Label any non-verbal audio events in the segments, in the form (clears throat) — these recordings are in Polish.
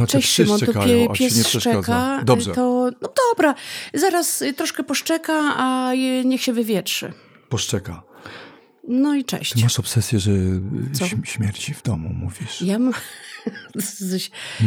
No, Cześć Szymon, tu szczekają, pie, pies szczeka. Dobrze. To, no dobra, zaraz y, troszkę poszczeka, a je- niech się wywietrzy. Poszczeka. No i cześć. Ty masz obsesję, że Co? śm- śmierci w domu mówisz. Ja mam... (laughs)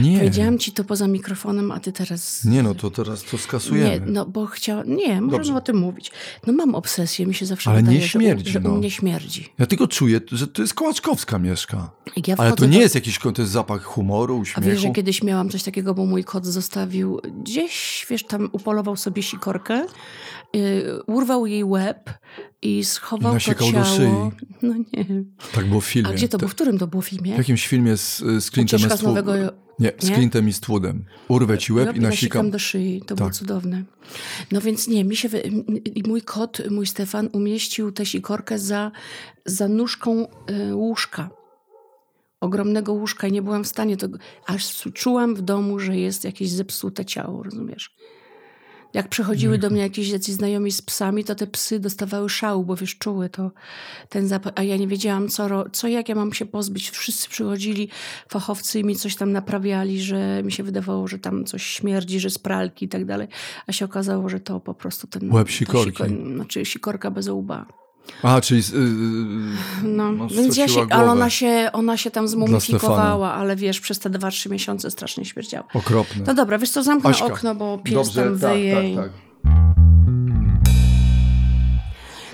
Nie. Powiedziałam ci to poza mikrofonem, a ty teraz... Nie, no to teraz to Nie, skasujemy. no bo chciałam... Nie, możemy Dobrze. o tym mówić. No mam obsesję, mi się zawsze Ale nie wydaje, śmierdzi, że, u, że no. u mnie śmierdzi. Ja tylko czuję, że to jest Kołaczkowska mieszka. Ja Ale to nie do- jest jakiś to jest zapach humoru, A uśmiechu. wiesz, że kiedyś miałam coś takiego, bo mój kot zostawił gdzieś, wiesz, tam upolował sobie sikorkę, yy, urwał jej łeb i schował I to ciało. szyi. No nie. Tak było w filmie. A gdzie to było? W którym to było filmie? W jakimś filmie z, z Clintem Ucieczka z Eastwood- Nowego... Nie, z nie? Clintem Eastwoodem. Urwę ci łeb i nasikam. do szyi. To było Tak. cudowne. No więc nie, mi się... mój kot, mój Stefan, umieścił tę sikorkę za, za nóżką y, łóżka. Ogromnego łóżka i nie byłam w stanie tego... Aż czułam w domu, że jest jakieś zepsute ciało, rozumiesz? Jak przychodziły do mnie jakieś jacyś znajomi z psami, to te psy dostawały szału, bo wiesz, czuły to, ten zapach, a ja nie wiedziałam, co, co jak ja mam się pozbyć. Wszyscy przychodzili, fachowcy i mi coś tam naprawiali, że mi się wydawało, że tam coś śmierdzi, że z pralki i tak dalej, a się okazało, że to po prostu ten... Łeb sikorki. siko- znaczy sikorka bez łba. A, czyli... Yy, No, no, więc ja się, ale ona się, ona się tam zmumifikowała, ale wiesz, przez te dwa, trzy miesiące strasznie śmierdziała. Okropne. No dobra, wiesz co, zamknę Aśka. okno, bo pies Dobrze, tam tak, wyje. tak, tak.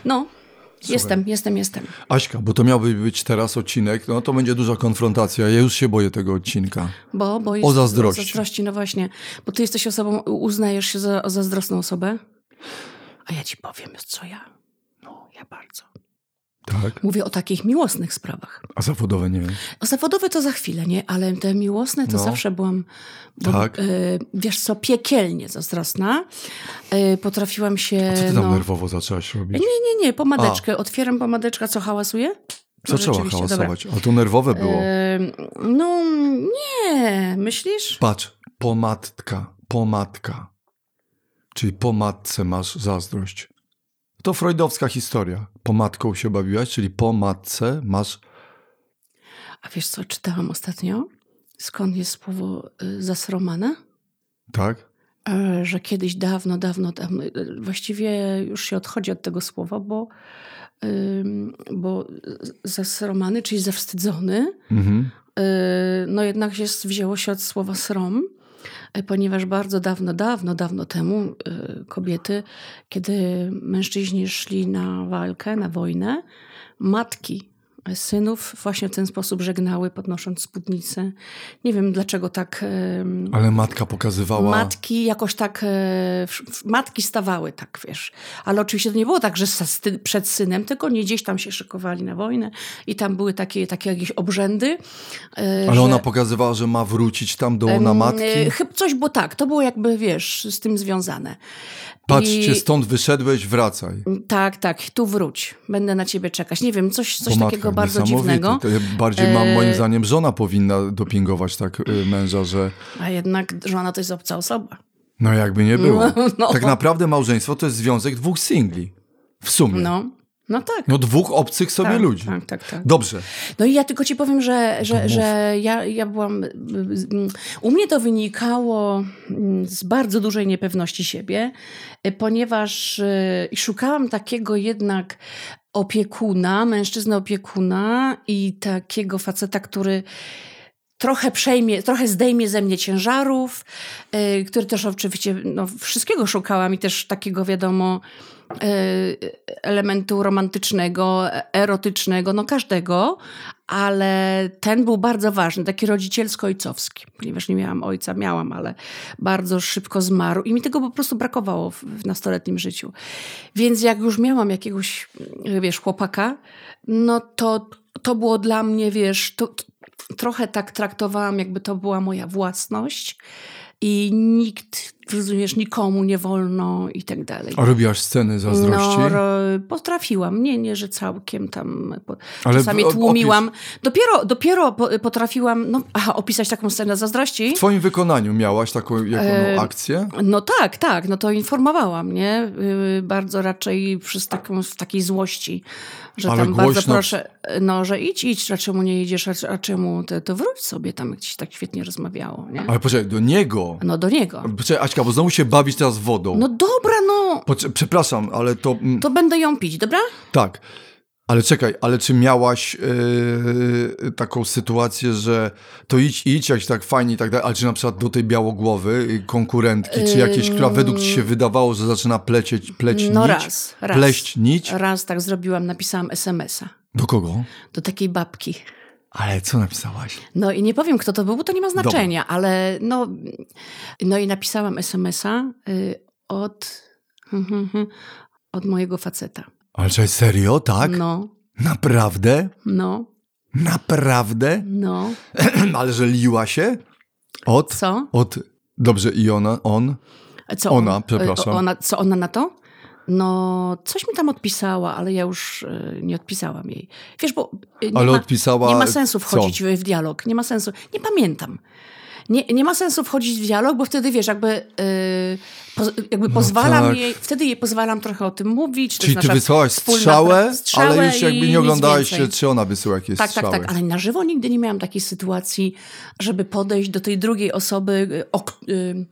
No, jestem, jestem, jestem. Aśka, bo to miałby być teraz odcinek, no to będzie duża konfrontacja. Ja już się boję tego odcinka. Bo, bo jest O zazdrości. O zazdrości, no właśnie. Bo ty jesteś osobą, uznajesz się za zazdrosną osobę. A ja ci powiem, co ja. Ja bardzo. Tak? Mówię o takich miłosnych sprawach. A zawodowe nie wiem. O zawodowe to za chwilę, nie? Ale te miłosne to No. zawsze byłam, bo, Tak. e, wiesz co, piekielnie zazdrosna. E, potrafiłam się... Co ty tam no, nerwowo zaczęłaś robić? Nie, nie, nie, pomadeczkę. Otwieram pomadeczka, co hałasuje? No, Zaczęła hałasować. Ale to nerwowe było. E, no, nie. Myślisz? Patrz, pomadka, pomadka. Czyli po matce masz zazdrość. To freudowska historia. Pomadką się bawiłaś, czyli po matce masz... A wiesz co, czytałam ostatnio? Skąd jest słowo y, zasromane? Tak? E, Że kiedyś dawno, dawno, dawno, y, właściwie już się odchodzi od tego słowa, bo, bo zasromany, czyli zawstydzony, Mhm. y, no jednak jest, wzięło się od słowa srom, ponieważ bardzo dawno, dawno, dawno temu y, kobiety, kiedy mężczyźni szli na walkę, na wojnę, matki synów właśnie w ten sposób żegnały, podnosząc spódnicę. Nie wiem dlaczego tak... Ale matka pokazywała... Matki jakoś tak, e, matki stawały tak, wiesz. Ale oczywiście to nie było tak, że przed synem, tylko nie gdzieś tam się szykowali na wojnę i tam były takie, takie jakieś obrzędy. e, Ale że- ona pokazywała, że ma wrócić tam do łona matki. e, Chyb coś było tak, to było jakby, wiesz, z tym związane. Patrzcie, I- stąd wyszedłeś, wracaj. Tak, tak, tu wróć. Będę na ciebie czekać. Nie wiem, coś, coś takiego bardzo dziwnego. Bardziej mam, E, moim zdaniem, żona powinna dopingować tak y, męża, że A jednak żona to jest obca osoba. no jakby nie było. (laughs) No. Tak naprawdę małżeństwo to jest związek dwóch singli. W sumie. No, No, no tak. dwóch obcych sobie tak, ludzi. Tak, tak, tak. Dobrze. No i ja tylko ci powiem, że, że, że ja, ja byłam. U mnie to wynikało mm, z bardzo dużej niepewności siebie, y, ponieważ y, szukałam takiego jednak opiekuna, mężczyznę opiekuna i takiego faceta, który trochę przejmie, trochę zdejmie ze mnie ciężarów, y, który też oczywiście, no, wszystkiego szukałam i też takiego, wiadomo, elementu romantycznego, erotycznego, no każdego, ale ten był bardzo ważny, taki rodzicielsko-ojcowski, ponieważ nie miałam ojca, miałam, ale bardzo szybko zmarł i mi tego po prostu brakowało w, w nastoletnim życiu. Więc jak już miałam jakiegoś, wiesz, chłopaka, no to to było dla mnie, wiesz, to, trochę tak traktowałam, jakby to była moja własność i nikt rozumiesz, nikomu nie wolno i tak dalej. A robiłaś sceny zazdrości? No, ro, potrafiłam. Nie, nie, że całkiem tam po, Ale czasami tłumiłam. Dopiero, dopiero po- potrafiłam no, aha, opisać taką scenę zazdrości. W twoim wykonaniu miałaś taką jaką, E, no, akcję? No tak, tak, no to informowałam, nie? Yy, Bardzo raczej przez taką, w takiej złości, że Ale tam bardzo głośno- proszę, no, że idź, idź, a czemu nie idziesz, a, czemu, to, to wróć sobie tam, jak ci tak świetnie rozmawiało, nie? Ale poczekaj, do niego. No do niego. Poczekaj, Bo znowu się bawić teraz wodą. No dobra, no, przepraszam, ale to... mm, to będę ją pić, dobra? Tak. Ale czekaj, ale czy miałaś yy, taką sytuację, że to idź, idź, jak się tak fajnie i tak dalej, ale czy na przykład do tej białogłowy y, konkurentki, czy jakiejś, która według ci się wydawało, że zaczyna plecieć, pleć No nić? raz, raz. Pleść nić? Raz tak zrobiłam, napisałam SMS-a Do kogo? do takiej babki. Ale co napisałaś? No i nie powiem, kto to był, bo to nie ma znaczenia, ale no, no i napisałam SMS-a y, od, od mojego faceta. Ale czy serio, tak? No, Naprawdę? no, Naprawdę? no. (clears throat) ale że liła się? Od? Co? Od... Dobrze, i ona, on? Co Ona, on- przepraszam. o- Ona, co ona na to? No, coś mi tam odpisała, ale ja już y, nie odpisałam jej. Wiesz, bo y, nie, Ale ma, odpisała nie ma sensu co? wchodzić w, w dialog. Nie ma sensu. Nie pamiętam. Nie, nie ma sensu wchodzić w dialog, bo wtedy wiesz, jakby, y, po, jakby pozwalam tak. jej, wtedy jej pozwalam trochę o tym mówić. Czyli ty wysłałaś strzałę, strzałę ale już jakby nie nic oglądałeś się, czy ona wysyła jakieś Tak, strzały. tak, tak, ale na żywo nigdy nie miałam takiej sytuacji, żeby podejść do tej drugiej osoby, o, k- y,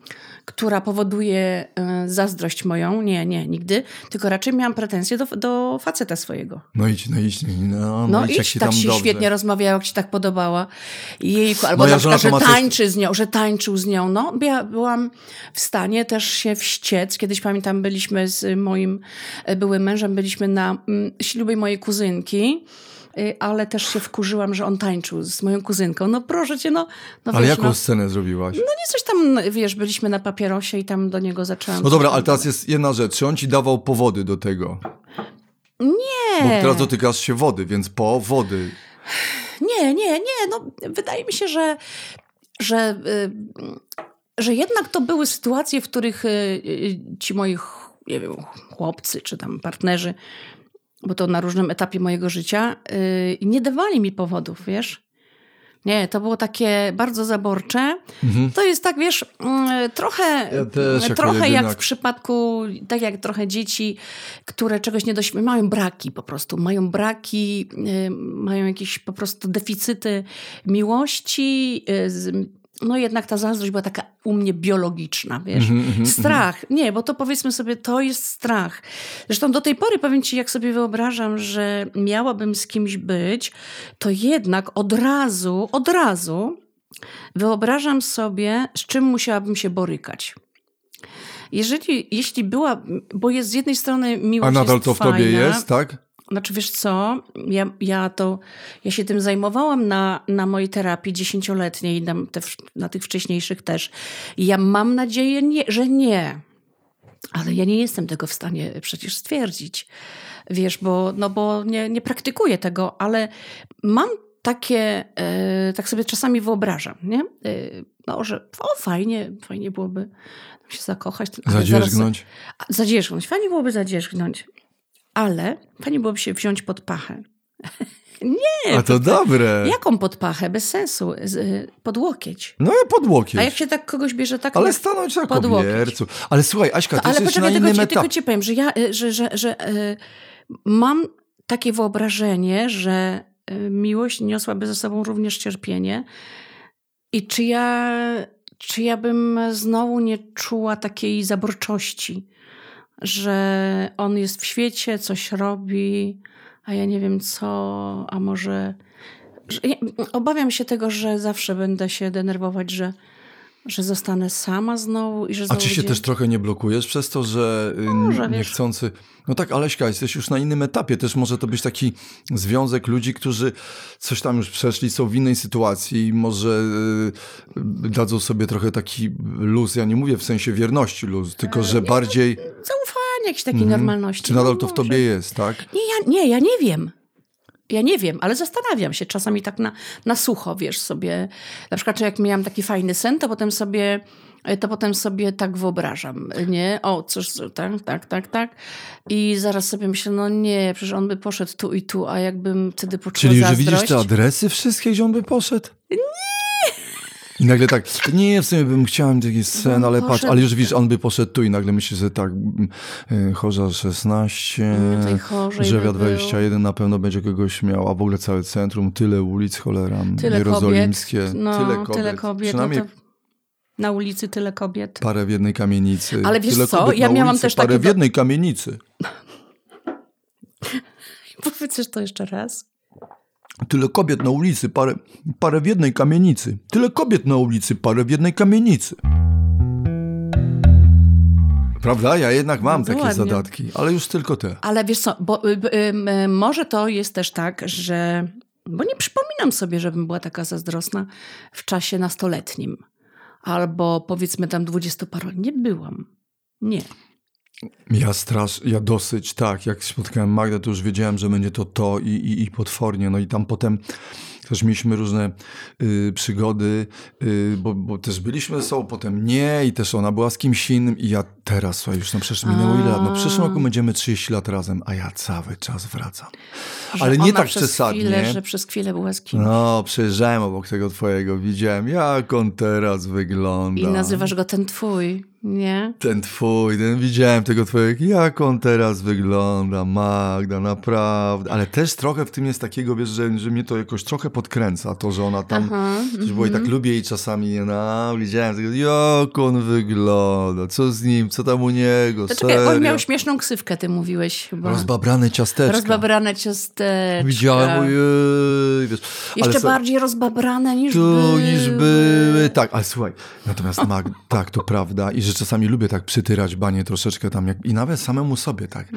która powoduje y, zazdrość moją. Nie, nie, nigdy. Tylko raczej miałam pretensje do, do faceta swojego. No idź, no idź, no, no, No idź, jak się tak tam się dobrze. świetnie rozmawiała, jak ci tak podobała. Jejku, albo Moja na przykład, że tańczy z nią, że tańczył z nią. No, ja byłam w stanie też się wściec. Kiedyś pamiętam, byliśmy z moim e, byłym mężem, byliśmy na mm, ślubie mojej kuzynki. Y, Ale też się wkurzyłam, że on tańczył z moją kuzynką. No proszę cię, no. no Ale wiesz, jaką no, scenę zrobiłaś? no nie coś tam, wiesz, byliśmy na papierosie i tam do niego zaczęłam. No dobra, ale teraz jest jedna rzecz. Czy on ci dawał powody do tego? Nie. Bo teraz dotykasz się wody, więc po wody. Nie, nie, nie. No, wydaje mi się, że, że, y, że jednak to były sytuacje, w których y, ci moi, ch- nie wiem, chłopcy czy tam partnerzy, bo to na różnym etapie mojego życia, y, nie dawali mi powodów, wiesz? Nie, to było takie bardzo zaborcze. To jest tak, wiesz, mm, trochę, Ja trochę jak w przypadku, tak jak trochę dzieci, które czegoś nie dość, mają braki po prostu, mają braki, y, mają jakieś po prostu deficyty miłości. No jednak ta zazdrość była taka u mnie biologiczna, wiesz. Mhm, strach. Nie, bo to powiedzmy sobie, to jest strach. Zresztą do tej pory, powiem ci, jak sobie wyobrażam, że miałabym z kimś być, to jednak od razu, od razu wyobrażam sobie, z czym musiałabym się borykać. Jeżeli, jeśli była, bo jest z jednej strony miłość A nadal to w tobie fajna, jest, tak? Znaczy wiesz co, ja, ja to, ja się tym zajmowałam na, na mojej terapii dziesięcioletniej i na, te, na tych wcześniejszych też. I ja mam nadzieję, nie, że nie. Ale ja nie jestem tego w stanie przecież stwierdzić. Wiesz, bo, no bo nie, nie praktykuję tego, ale mam takie, e, tak sobie czasami wyobrażam, nie? E, no, że o, fajnie, fajnie byłoby się zakochać. zaraz- Zadzierzgnąć. Zadzierzgnąć. Fajnie byłoby zadzierzgnąć. Ale fajnie byłoby się wziąć pod pachę. (laughs) Nie. A to dobre. Jaką pod pachę? Bez sensu. Y, pod łokieć. No ja pod łokieć. A jak się tak kogoś bierze tak Ale stanąć na pod kobiercu. Ale słuchaj, Aśka, To, ty ale jesteś na innym tylko ci, tylko etapie. ci powiem, że ja, y, że, że, że y, mam takie wyobrażenie, że y, miłość niosłaby ze sobą również cierpienie. I czy ja, czy ja bym znowu nie czuła takiej zaborczości, że on jest w świecie, coś robi, a ja nie wiem co, a może. Obawiam się tego, że zawsze będę się denerwować, że, że zostanę sama znowu i że A znowu czy się będzie- też trochę nie blokujesz przez to, że y, Może, wiesz. niechcący... No tak, Aleśka, jesteś już na innym etapie. Też może to być taki związek ludzi, którzy coś tam już przeszli, są w innej sytuacji i może y, dadzą sobie trochę taki luz. Ja nie mówię w sensie wierności luz, tylko że bardziej... zaufanie, jakiejś takiej normalności. Mhm. Czy nadal No to w tobie jest, tak? Nie ja, nie, ja nie wiem. Ja nie wiem, ale zastanawiam się czasami tak na, na sucho, wiesz sobie. Na przykład, czy jak miałam taki fajny sen, to potem sobie e, to potem sobie tak wyobrażam, nie? O, coś, tak, tak, tak, tak. I zaraz sobie myślę, no nie, przecież on by poszedł tu i tu, a jakbym wtedy poczuła Czyli, że zazdrość. widzisz te adresy wszystkie, gdzie on by poszedł? Nie! I nagle tak, nie, w sumie bym chciał taki sen, No, ale patrz, poszedł- ale już widzisz, on by poszedł tu i nagle myślisz, że tak, y, Chorza 16, Mm, tej Chorzej Żewia by był. 21 na pewno będzie kogoś miał, a w ogóle całe centrum, tyle ulic, cholera, Tyle jerozolimskie, kobiet. No, tyle kobiet. Tyle kobiet Przynajmniej no to na ulicy tyle kobiet. parę w jednej kamienicy. Ale wiesz co, ja miałam ulicy, też parę takie w do- jednej kamienicy. (laughs) Powiedzesz to jeszcze raz. Tyle kobiet na ulicy, parę, parę w jednej kamienicy. Tyle kobiet na ulicy, parę w jednej kamienicy. Prawda? Ja jednak mam Bardzo takie ładnie. zadatki, ale już tylko te. Ale wiesz co, bo y, y, y, może to jest też tak, że. Bo nie przypominam sobie, żebym była taka zazdrosna w czasie nastoletnim. Albo powiedzmy tam dwudziestoparoletnim. Nie byłam. Nie. Ja strasz, ja dosyć, tak, jak spotkałem Magdę, to już wiedziałem, że będzie to to i, i, i potwornie, no i tam potem też mieliśmy różne y, przygody, y, bo, bo też byliśmy ze sobą, potem nie i też ona była z kimś innym i ja teraz, słuchaj, już no przecież minęło ile lat, no w przyszłym roku będziemy 30 lat razem, a ja cały czas wracam. Że Ale nie tak przez przesadnie. Chwilę, że przez chwilę była z kimś. No, przejeżdżałem obok tego twojego, widziałem, jak on teraz wygląda. I nazywasz go ten twój, nie? Ten twój, ten widziałem tego twojego, jak on teraz wygląda, Magda, naprawdę. Ale też trochę w tym jest takiego, wiesz, że, że mnie to jakoś trochę podkręca, to, że ona tam, Aha, coś było i tak lubię jej czasami, no, widziałem tego, jak on wygląda, co z nim, co tam u niego, To czekaj, on miał śmieszną ksywkę, ty mówiłeś chyba. Rozbabrane ciasteczka. Rozbabrane ciasteczka. Widziałem, ojej, wiesz. Jeszcze ale bardziej rozbabrane niż Tu były. niż były. Tak, ale słuchaj, natomiast Mag, tak, to prawda. I że czasami lubię tak przytyrać banie troszeczkę tam, jak, i nawet samemu sobie tak.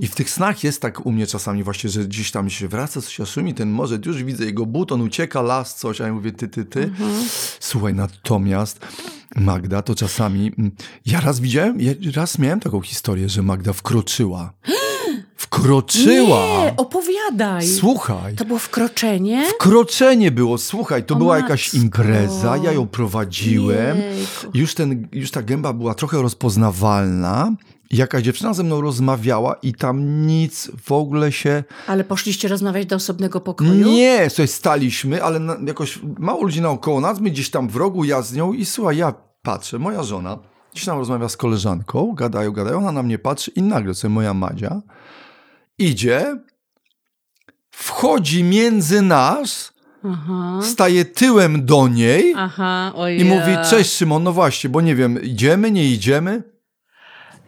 I w tych snach jest tak u mnie czasami właśnie, że gdzieś tam się wraca, coś szumi, ten może, już widzę jego but, on ucieka, las, coś, a ja mówię ty, ty, ty. Słuchaj, natomiast Magda to czasami, mm, ja raz widziałem, ja raz miałem taką historię, że Magda wkroczyła. (gasps) Wkroczyła! Nie, opowiadaj. Słuchaj. To było wkroczenie? Wkroczenie było, słuchaj, to O była matko. jakaś impreza, ja ją prowadziłem. Jejku. Już, ten, już ta gęba była trochę rozpoznawalna. Jakaś dziewczyna ze mną rozmawiała i tam nic w ogóle się... Ale poszliście rozmawiać do osobnego pokoju? Nie, sobie staliśmy, ale na, jakoś mało ludzi naokoło nas, my gdzieś tam w rogu, ja z nią i słuchaj, ja patrzę, moja żona gdzieś tam rozmawia z koleżanką, gadają, gadają, ona na mnie patrzy i nagle sobie moja Madzia idzie, wchodzi między nas, Aha. staje tyłem do niej Aha, i mówi, cześć Szymon, no właśnie, bo nie wiem, idziemy, nie idziemy?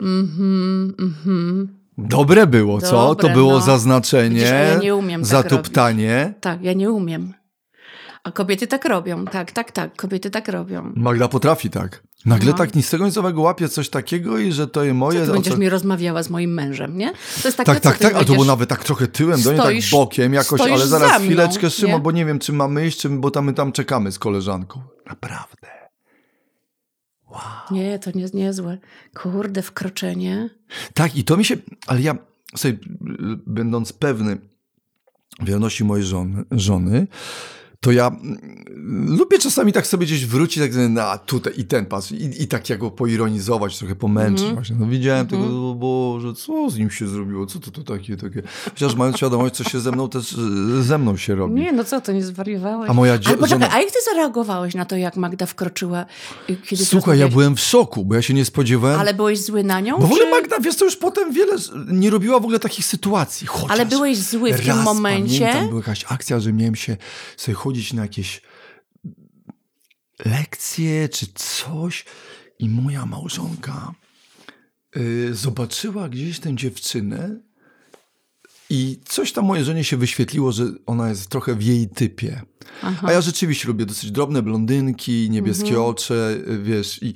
Mhm, mhm. Dobre było, co? To Dobre, było no. zaznaczenie, Widzisz, ja nie umiem tak zatuptanie. Tak, ja nie umiem. A kobiety tak robią. Tak, tak, tak. Kobiety tak robią. Magda potrafi tak. Nagle No. tak ni z tego nicowego łapie coś takiego i że to jest moje. Ty o będziesz co- mi rozmawiała z moim mężem, nie? To jest takie, Tak, co tak, ty tak, ale to było nawet tak trochę tyłem do niej, tak Stoisz- bokiem jakoś, stoisz ale zaraz za mną, chwileczkę Szymon, bo nie wiem, czy mamy iść, czy, bo tam, my tam czekamy z koleżanką. Naprawdę. Nie, to nie, niezłe. Kurde, wkroczenie. Tak, i to mi się, ale ja sobie, będąc pewny wierności mojej żony, żony to ja mm, lubię czasami tak sobie gdzieś wrócić, tak na tutaj i ten pas i, i tak jako poironizować, trochę pomęczyć Mhm. właśnie. No widziałem tego, o Boże, co z nim się zrobiło, co to, to takie, takie. Chociaż mając świadomość, co się ze mną też ze mną się robi. Nie, no co, to nie zwariowałeś. A moja Ale poczekaj, żona- a jak ty zareagowałeś na to, jak Magda wkroczyła, y, kiedy Słuchaj, ja byłem w szoku, bo ja się nie spodziewałem. Ale byłeś zły na nią? Bo w ogóle czy... Magda, wiesz, to już potem wiele nie robiła w ogóle takich sytuacji. Chociaż Ale byłeś zły w tym momencie? Pamiętam, była jakaś akcja, że miałem się sobie chodzić na jakieś lekcje czy coś i moja małżonka y, zobaczyła gdzieś tę dziewczynę i coś tam mojej żonie się wyświetliło, że ona jest trochę w jej typie. A ja rzeczywiście lubię dosyć drobne blondynki, niebieskie Mhm. oczy, y, wiesz, i,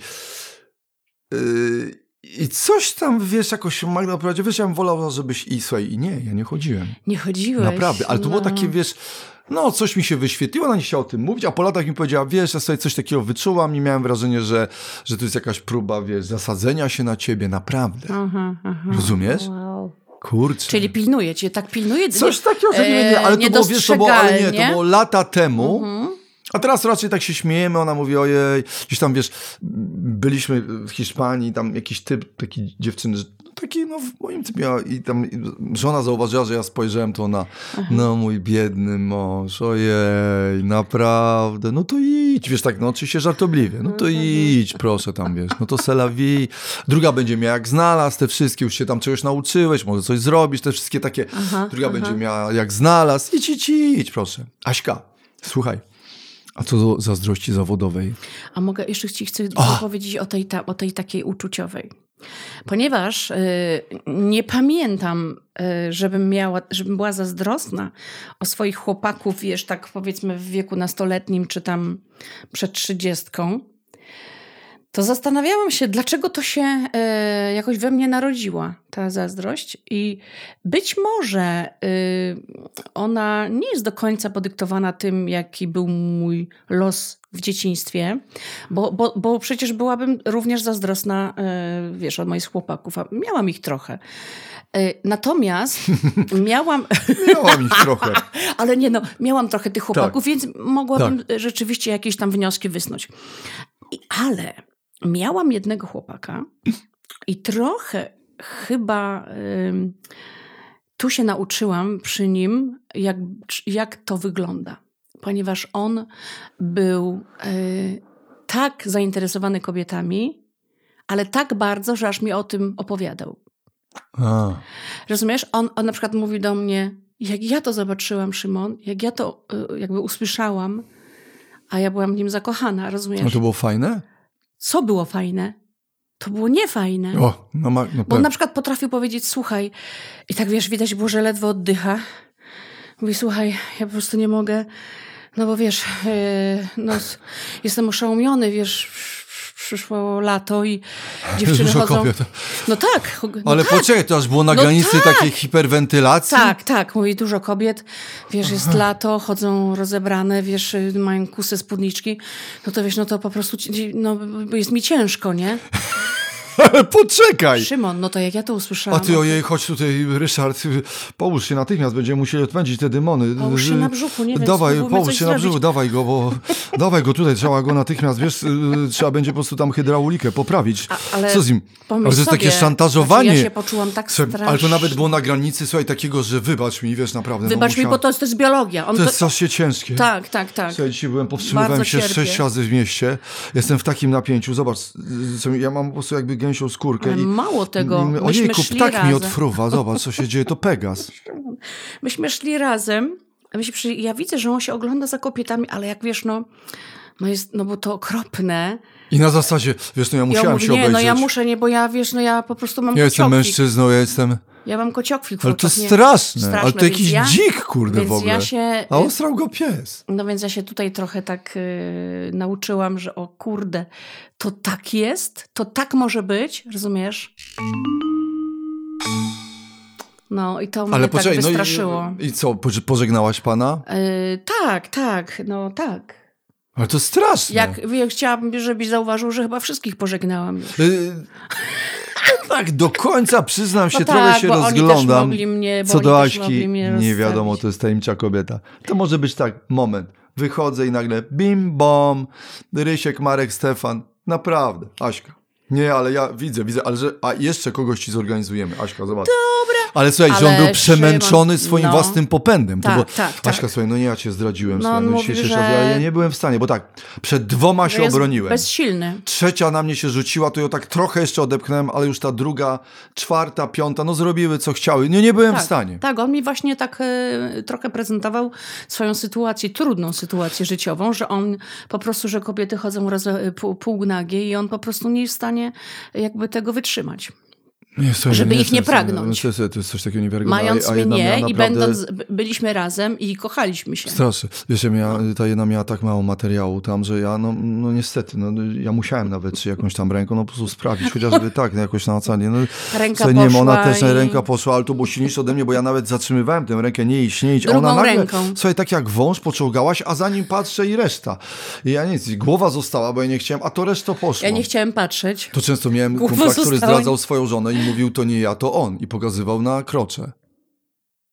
y, i coś tam, wiesz, jakoś Magda powiedziała, wiesz, ja bym wolał, żebyś i słuchaj, i nie, ja nie chodziłem. Nie chodziłeś. Naprawdę, ale to było no. takie, wiesz, no coś mi się wyświetliło, ona nie chciała o tym mówić, a po latach mi powiedziała, wiesz, ja sobie coś takiego wyczułam i miałem wrażenie, że, że to jest jakaś próba, wiesz, zasadzenia się na ciebie, naprawdę. Aha, aha. Rozumiesz? Wow. Kurczę. Czyli pilnuje cię, tak pilnuje? Coś nie, takiego, że nie, nie, nie, ale to było, wiesz, to było, ale nie, to było lata temu, Mhm. A teraz raczej tak się śmiejemy, ona mówi, ojej, gdzieś tam, wiesz, byliśmy w Hiszpanii, tam jakiś typ taki dziewczyny, taki, no w moim typie, i tam żona zauważyła, że ja spojrzałem, to ona, no mój biedny mąż, ojej, naprawdę, no to idź, wiesz, tak, no oczywiście żartobliwie, no to idź, proszę tam, wiesz, no to selawi. Druga będzie miała jak znalazł te wszystkie, już się tam czegoś nauczyłeś, może coś zrobisz, te wszystkie takie, Aha, druga aha. będzie miała jak znalazł, idź, idź, idź, proszę. Aśka, słuchaj, a co do zazdrości zawodowej? A mogę jeszcze ci chcę powiedzieć o tej, ta, o tej takiej uczuciowej. Ponieważ y, nie pamiętam, y, żebym, miała, żebym była zazdrosna o swoich chłopaków, wiesz, tak powiedzmy w wieku nastoletnim, czy tam przed trzydziestką, to zastanawiałam się, dlaczego to się y, jakoś we mnie narodziła, ta zazdrość. I być może y, ona nie jest do końca podyktowana tym, jaki był mój los w dzieciństwie, bo, bo, bo przecież byłabym również zazdrosna, y, wiesz, od moich chłopaków, a miałam ich trochę. Natomiast (laughs) miałam, Miałam ich trochę. (laughs) ale nie no, miałam trochę tych chłopaków, więc mogłabym Tak. rzeczywiście jakieś tam wnioski wysnuć. I, ale miałam jednego chłopaka i trochę chyba tu się nauczyłam przy nim, jak, jak to wygląda. Ponieważ on był y, tak zainteresowany kobietami, ale tak bardzo, że aż mi o tym opowiadał. A, Rozumiesz? On, on na przykład mówi do mnie, jak ja to zobaczyłam, Szymon, jak ja to y, jakby usłyszałam, a ja byłam w nim zakochana, rozumiesz? no to było fajne? Co było fajne? To było niefajne. O, no, ma, no Bo on na przykład potrafił powiedzieć, słuchaj, i tak wiesz, widać było, że ledwo oddycha. Mówi, słuchaj, ja po prostu nie mogę, no bo wiesz, yy, no, jestem oszołomiony, wiesz, przyszło lato i (laughs) dziewczyny chodzą... kobiet. No tak. No Ale tak. poczekaj, to aż było na No granicy tak. takiej hiperwentylacji? Tak, tak, mówi dużo kobiet, wiesz, jest lato, chodzą rozebrane, wiesz, mają kusy spódniczki, no to wiesz, no to po prostu, no jest mi ciężko, nie? Ale poczekaj! Szymon, no to jak ja to A usłyszałam... ty ojej, chodź tutaj, Ryszard, połóż się natychmiast, będziemy musieli odpędzić te demony. Połóż się na brzuchu, nie wiem, Dawaj, połóż się na zrobić. brzuchu, dawaj go, bo (laughs) dawaj go tutaj, trzeba go natychmiast, wiesz, y, trzeba będzie po prostu tam hydraulikę poprawić. A- ale Co z nim? Ale to jest sobie, takie szantażowanie. Znaczy ja się poczułam tak strasznie. Ale to nawet było na granicy, słuchaj, takiego, że wybacz mi, wiesz, naprawdę. no Wybacz mi, musiałem- bo to jest, to jest biologia. On To jest strasznie ciężkie. Tak, tak, tak. Słuchaj, dzisiaj byłem, powstrzymywałem Bardzo się cierpię. sześć razy w mieście. Jestem w takim napięciu. Zobacz, mi- ja mam po prostu jakby gęsią skórkę. Ale i mało tego, i- Ojejku, ptak mi razem. odfruwa. Zobacz, co się dzieje. To Pegas. (laughs) Myśmy szli razem. Ja widzę, że on się ogląda za kobietami, ale jak wiesz, no, no jest, no bo to okropne. I na zasadzie, wiesz, no ja Ja musiałem mówię, się nie, obejrzeć. no ja muszę, nie, bo ja, wiesz, no ja po prostu mam Ja jestem kociokwik. mężczyzną, ja jestem... Ja mam kociokwik w Ale to nie? straszne. Straszne, Ale to jakiś ja- dzik, kurde, w ogóle. ja się... A ostrał go pies. No więc ja się tutaj trochę tak y, nauczyłam, że o kurde, to tak jest, to tak może być, rozumiesz? No i to mnie Ale tak poczekaj, no wystraszyło. i, i co, poże- pożegnałaś pana? Y, tak, tak, no tak. Ale to straszne. Jak wie, chciałabym, żebyś zauważył, że chyba wszystkich pożegnałam już. Y, no tak, do końca przyznam się, No trochę tak, się bo oni też rozglądam. mnie- bo Co do Aśki, nie wiadomo, to jest tajemnicza kobieta. To może być tak, moment, wychodzę i nagle bim bom, Rysiek, Marek, Stefan. Naprawdę, Aśka. Nie, ale ja widzę, widzę, ale że, a jeszcze kogoś ci zorganizujemy. Aśka, zobacz. Dobra. Ale słuchaj, że on był przemęczony Szymon, swoim no. własnym popędem. Tak, to bo, tak, tak. Aśka, słuchaj, no nie ja cię zdradziłem, No, słuchaj, no mówi, dzisiejszy że- ja, nie byłem w stanie, bo tak, przed dwoma się Że jest obroniłem. bezsilny. Trzecia na mnie się rzuciła, to ją tak trochę jeszcze odepchnąłem, ale już ta druga, czwarta, piąta, no zrobiły co chciały. Nie, nie byłem Tak, w stanie. tak, on mi właśnie tak e, trochę prezentował swoją sytuację, trudną sytuację życiową, że on po prostu, że kobiety chodzą roz, pół, półnagie i on po prostu nie jest w stanie jakby tego wytrzymać. Nie, słuchaj, Żeby ich nie w stanie. pragnąć. To jest, to jest coś takiego niewiarygodnego. Mając a, a mnie miała i naprawdę... będąc, byliśmy razem i kochaliśmy się. Strasznie. Wiesz, ja miała, ta jedna miała tak mało materiału tam, że ja, no, no niestety, no, ja musiałem nawet czy jakąś tam ręką, no po prostu sprawdzić, (laughs) chociażby tak, no, jakoś namacalnie. No, Ręka Słuchaj, nie wiem, ona poszła też i- ręka poszła, ale to było silniejsze ode mnie, bo ja nawet zatrzymywałem tę rękę, nie iść, nie iść. Drugą ona nagle, ręką. słuchaj, tak jak wąż poczołgałaś, a za nim patrzę i reszta. I ja nic, głowa została, bo ja nie chciałem, a to reszta poszło. Ja nie chciałem patrzeć. To często miałem kumpla, który zdradzał swoją żonę mówił, to nie ja, to on. I pokazywał na krocze. Że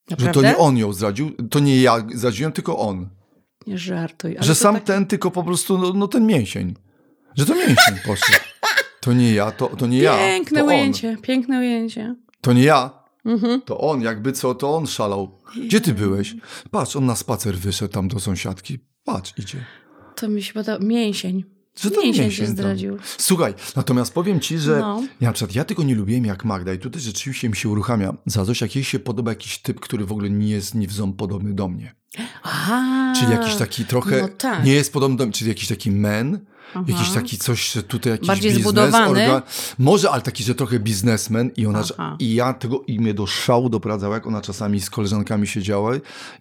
Naprawdę? to nie on ją zdradził, to nie ja zdradziłem, tylko on. Nie żartuj. że sam tak- ten, tylko po prostu, no, no ten mięsień. Że to mięsień poszedł. (laughs) To nie ja, to, to nie ja. Piękne to on. ujęcie, piękne ujęcie. To nie ja. Mhm. To on, jakby co, to on szalał. Gdzie ty byłeś? Patrz, on na spacer wyszedł tam do sąsiadki. Patrz, idzie. To mi się podoba. Mięsień. Że to mięsień mięsień się zdradził. Słuchaj, natomiast powiem ci, że No. ja na przykład ja tego nie lubiłem jak Magda i tutaj rzeczywiście mi się uruchamia za coś, jak jej się podoba jakiś typ, który w ogóle nie jest ni w ząb podobny do mnie. Aha. Czyli jakiś taki trochę no tak. nie jest podobny do mnie, czyli jakiś taki men, jakiś taki coś, że tutaj jakiś Bardziej biznes, zbudowany. może, ale taki, że trochę biznesmen i ona, Aha. i ja tego i mnie do szału doprowadzała, jak ona czasami z koleżankami siedziała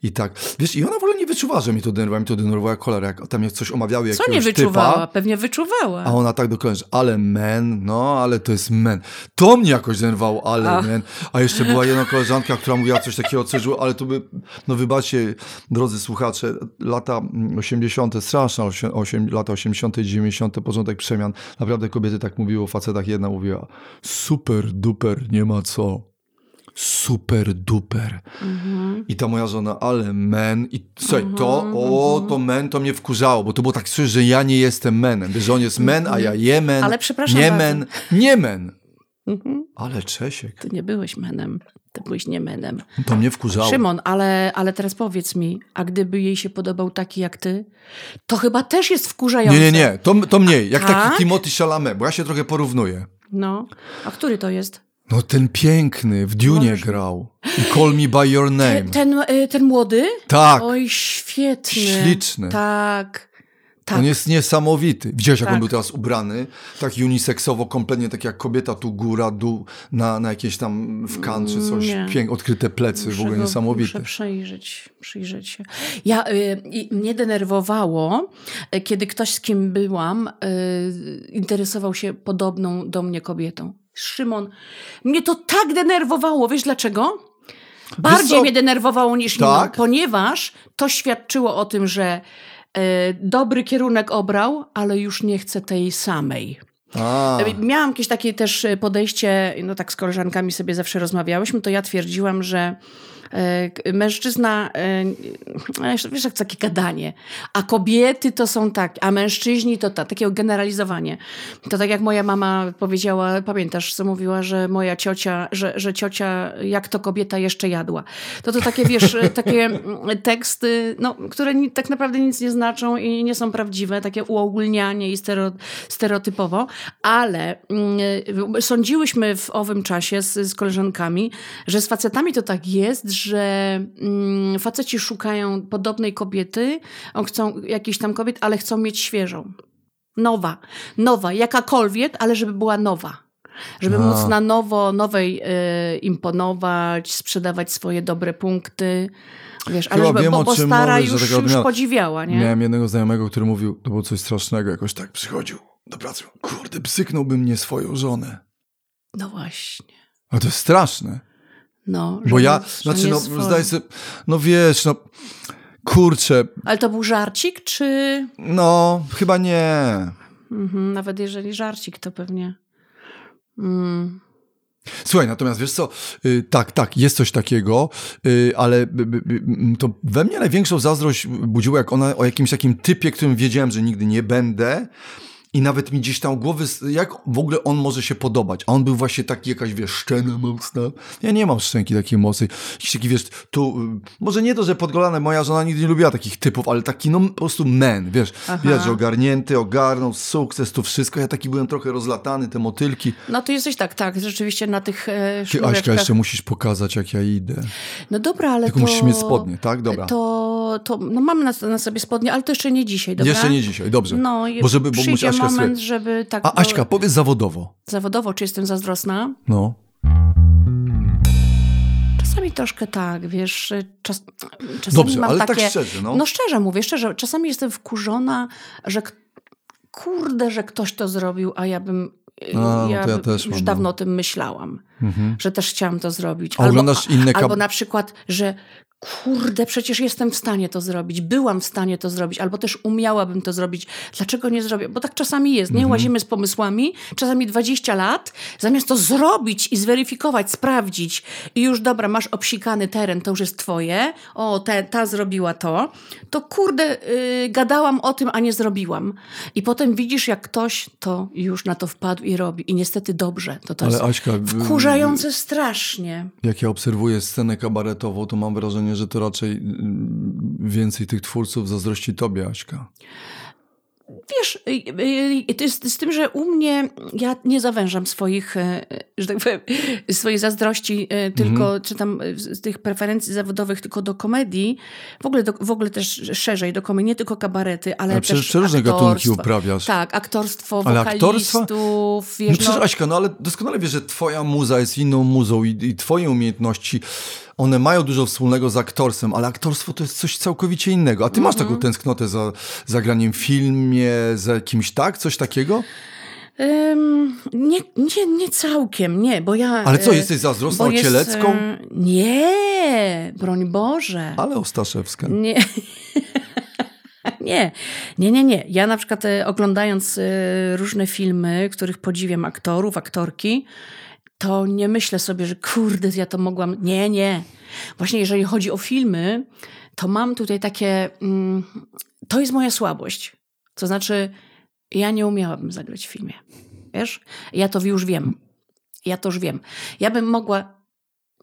i tak, wiesz, i ona w ogóle nie wyczuwała, że mi to denerwowała, mi to denerwowała jak cholera, jak tam coś omawiały Co nie wyczuwała? typa, Pewnie wyczuwała. a ona tak do koleżanki, ale men, no, ale to jest men. To mnie jakoś denerwowało, ale A. men. A jeszcze była jedna koleżanka, która mówiła coś takiego, coś, ale to by, no wybaczcie, drodzy słuchacze, lata mm, 80., straszne, osiem, osiem, lata 80., 90., początek przemian. Naprawdę kobiety tak mówiły o facetach. Jedna mówiła, super duper, nie ma co. Super duper. Mhm. I ta moja żona, ale men. I słuchaj, to, Mhm, o, to men, to mnie wkurzało, bo to było tak że ja nie jestem menem. Wiesz, że on jest men, a ja jemen. Ale przepraszam Nie bardzo. men, nie men. Mhm. Ale Czesiek, Ty nie byłeś menem. Ty byłeś nie menem. to mnie wkurzało. Szymon, ale, ale teraz powiedz mi, a gdyby jej się podobał taki jak ty, to chyba też jest wkurzające. Nie, nie, nie, to, to mniej, jak tak? taki Timothy Chalamet, bo ja się trochę porównuję. No, a który to jest? No ten piękny, w Dune Możesz- grał. I Call Me By Your Name. Ten, y, ten młody? Tak, Oj, świetny. Śliczny. Tak. Tak. on jest niesamowity. Widziałeś, jak on Tak. był teraz ubrany? Tak uniseksowo, kompletnie tak jak kobieta, tu góra, dół, na, na jakieś tam w kan czy coś. Pięk, odkryte plecy, w ogóle go- niesamowite. Muszę przejrzeć, przyjrzeć się. Ja, y, mnie denerwowało, y, kiedy ktoś, z kim byłam, y, interesował się podobną do mnie kobietą. Szymon, mnie to tak denerwowało. Wiesz dlaczego? Bardziej mnie denerwowało niż Tak? inną, ponieważ to świadczyło o tym, że dobry kierunek obrał, ale już nie chce tej samej. A, Miałam jakieś takie też e, podejście, no tak z koleżankami sobie zawsze rozmawiałyśmy, to ja twierdziłam, że e, mężczyzna, e, wiesz, wiesz, jak takie gadanie, a kobiety to są tak, a mężczyźni to tak, takie generalizowanie. To tak jak moja mama powiedziała, pamiętasz, co mówiła, że moja ciocia, że, że ciocia, jak to kobieta jeszcze jadła. To to takie, wiesz, e, (laughs) takie teksty, no, które tak naprawdę nic nie znaczą i nie są prawdziwe, takie uogólnianie i stereotypowo, ale mm, sądziłyśmy w owym czasie z, z koleżankami, że z facetami to tak jest, że mm, faceci szukają podobnej kobiety, on chcą jakiejś tam kobiet, ale chcą mieć świeżą. Nowa. Nowa, jakakolwiek, ale żeby była nowa. Żeby A. móc na nowo, nowej y, imponować, sprzedawać swoje dobre punkty. Wiesz, ale Chyba żeby, wiem, bo, bo stara mówisz, że już, już podziwiała, nie? miałem jednego znajomego, który mówił, to było coś strasznego, jakoś tak przychodził do pracy. Kurde, psyknąłby mnie swoją żonę. No właśnie. A to jest straszne. No, Bo że ja, nie- znaczy, no, swoje. zdaję sobie, no wiesz, no, kurczę, Ale to był żarcik, czy no, chyba nie. mhm, nawet jeżeli żarcik, to pewnie. Mm. Słuchaj, natomiast wiesz co, y, tak, tak, jest coś takiego, y, ale to we mnie największą zazdrość budziło, jak ona o jakimś takim typie, którym wiedziałem, że nigdy nie będę. I nawet mi gdzieś tam głowy, jak w ogóle on może się podobać. A on był właśnie taki jakaś, wiesz, szczena mocna. Ja nie mam szczęki takiej mocnej. Jakiś taki, wiesz, tu, y, może nie to, że podgolane, moja żona nigdy nie lubiła takich typów, ale taki, no po prostu men, wiesz. Aha. Że ogarnięty, ogarnął, sukces, tu wszystko. Ja taki byłem trochę rozlatany, te motylki. No to jesteś tak, tak, rzeczywiście na tych e, Ty, Aśka, jeszcze musisz pokazać, jak ja idę. No dobra, ale Tylko to... musisz mieć spodnie, tak? Dobra. To, to no mamy na, na sobie spodnie, ale to jeszcze nie dzisiaj, dobra? Jeszcze nie dzisiaj, dobrze. No, bo żeby, bo musi Aśka moment, sobie... żeby tak... A bo- Aśka, powiedz zawodowo. Zawodowo, czy jestem zazdrosna? No. Czasami troszkę tak, wiesz, czas, czasami Dobrze, mam ale takie... tak szczerze, no. No szczerze mówię, szczerze, czasami jestem wkurzona, że kurde, że ktoś to zrobił, a ja bym... A, no ja, to ja już mam, dawno no. o tym myślałam. Że też chciałam to zrobić. A oglądasz inne kab- albo na przykład, że kurde, przecież jestem w stanie to zrobić, byłam w stanie to zrobić, albo też umiałabym to zrobić. Dlaczego nie zrobię? Bo tak czasami jest, nie? Łazimy z pomysłami, czasami 20 lat, zamiast to zrobić i zweryfikować, sprawdzić i już dobra, masz obsikany teren, to już jest twoje, o, te, ta zrobiła to, to kurde, yy, gadałam o tym, a nie zrobiłam. I potem widzisz, jak ktoś to już na to wpadł i robi. I niestety dobrze. To, to Ale jest Aśka, wkurzające strasznie. jak ja obserwuję scenę kabaretową, to mam wrażenie, że to raczej mm, więcej tych twórców zazdrości tobie, Aśka. Wiesz, y, y, to jest z tym, że u mnie ja nie zawężam swoich, e, że tak powiem, (laughs) swojej zazdrości tylko, Mhm. czy tam z tych preferencji zawodowych tylko do komedii, w ogóle, do, w ogóle też szerzej do komedii, nie tylko kabarety, ale Ale też przecież przeróżne gatunki uprawiasz. Tak, aktorstwo, Ale wokalistów, aktorstwa? wiesz, No przecież no, Aśka, no ale doskonale wiesz, że twoja muza jest inną muzą i, i twoje umiejętności, one mają dużo wspólnego z aktorstwem, ale aktorstwo to jest coś całkowicie innego. A ty masz Mhm. taką tęsknotę za zagraniem w filmie, za kimś tak? Coś takiego? Ym, nie, nie, nie całkiem, nie, bo ja... Ale co, e, jesteś zazdrosna o Cielecką? e, Nie, broń Boże. Ale o Staszewskę. Nie. (laughs) Nie, nie, nie, nie. Ja na przykład e, oglądając różne filmy, których podziwiam aktorów, aktorki, to nie myślę sobie, że kurde, ja to mogłam. Nie, nie. Właśnie jeżeli chodzi o filmy, to mam tutaj takie. Mm, to jest moja słabość. To znaczy, ja nie umiałabym zagrać w filmie. Wiesz? Ja to już wiem. Ja to już wiem. Ja bym mogła.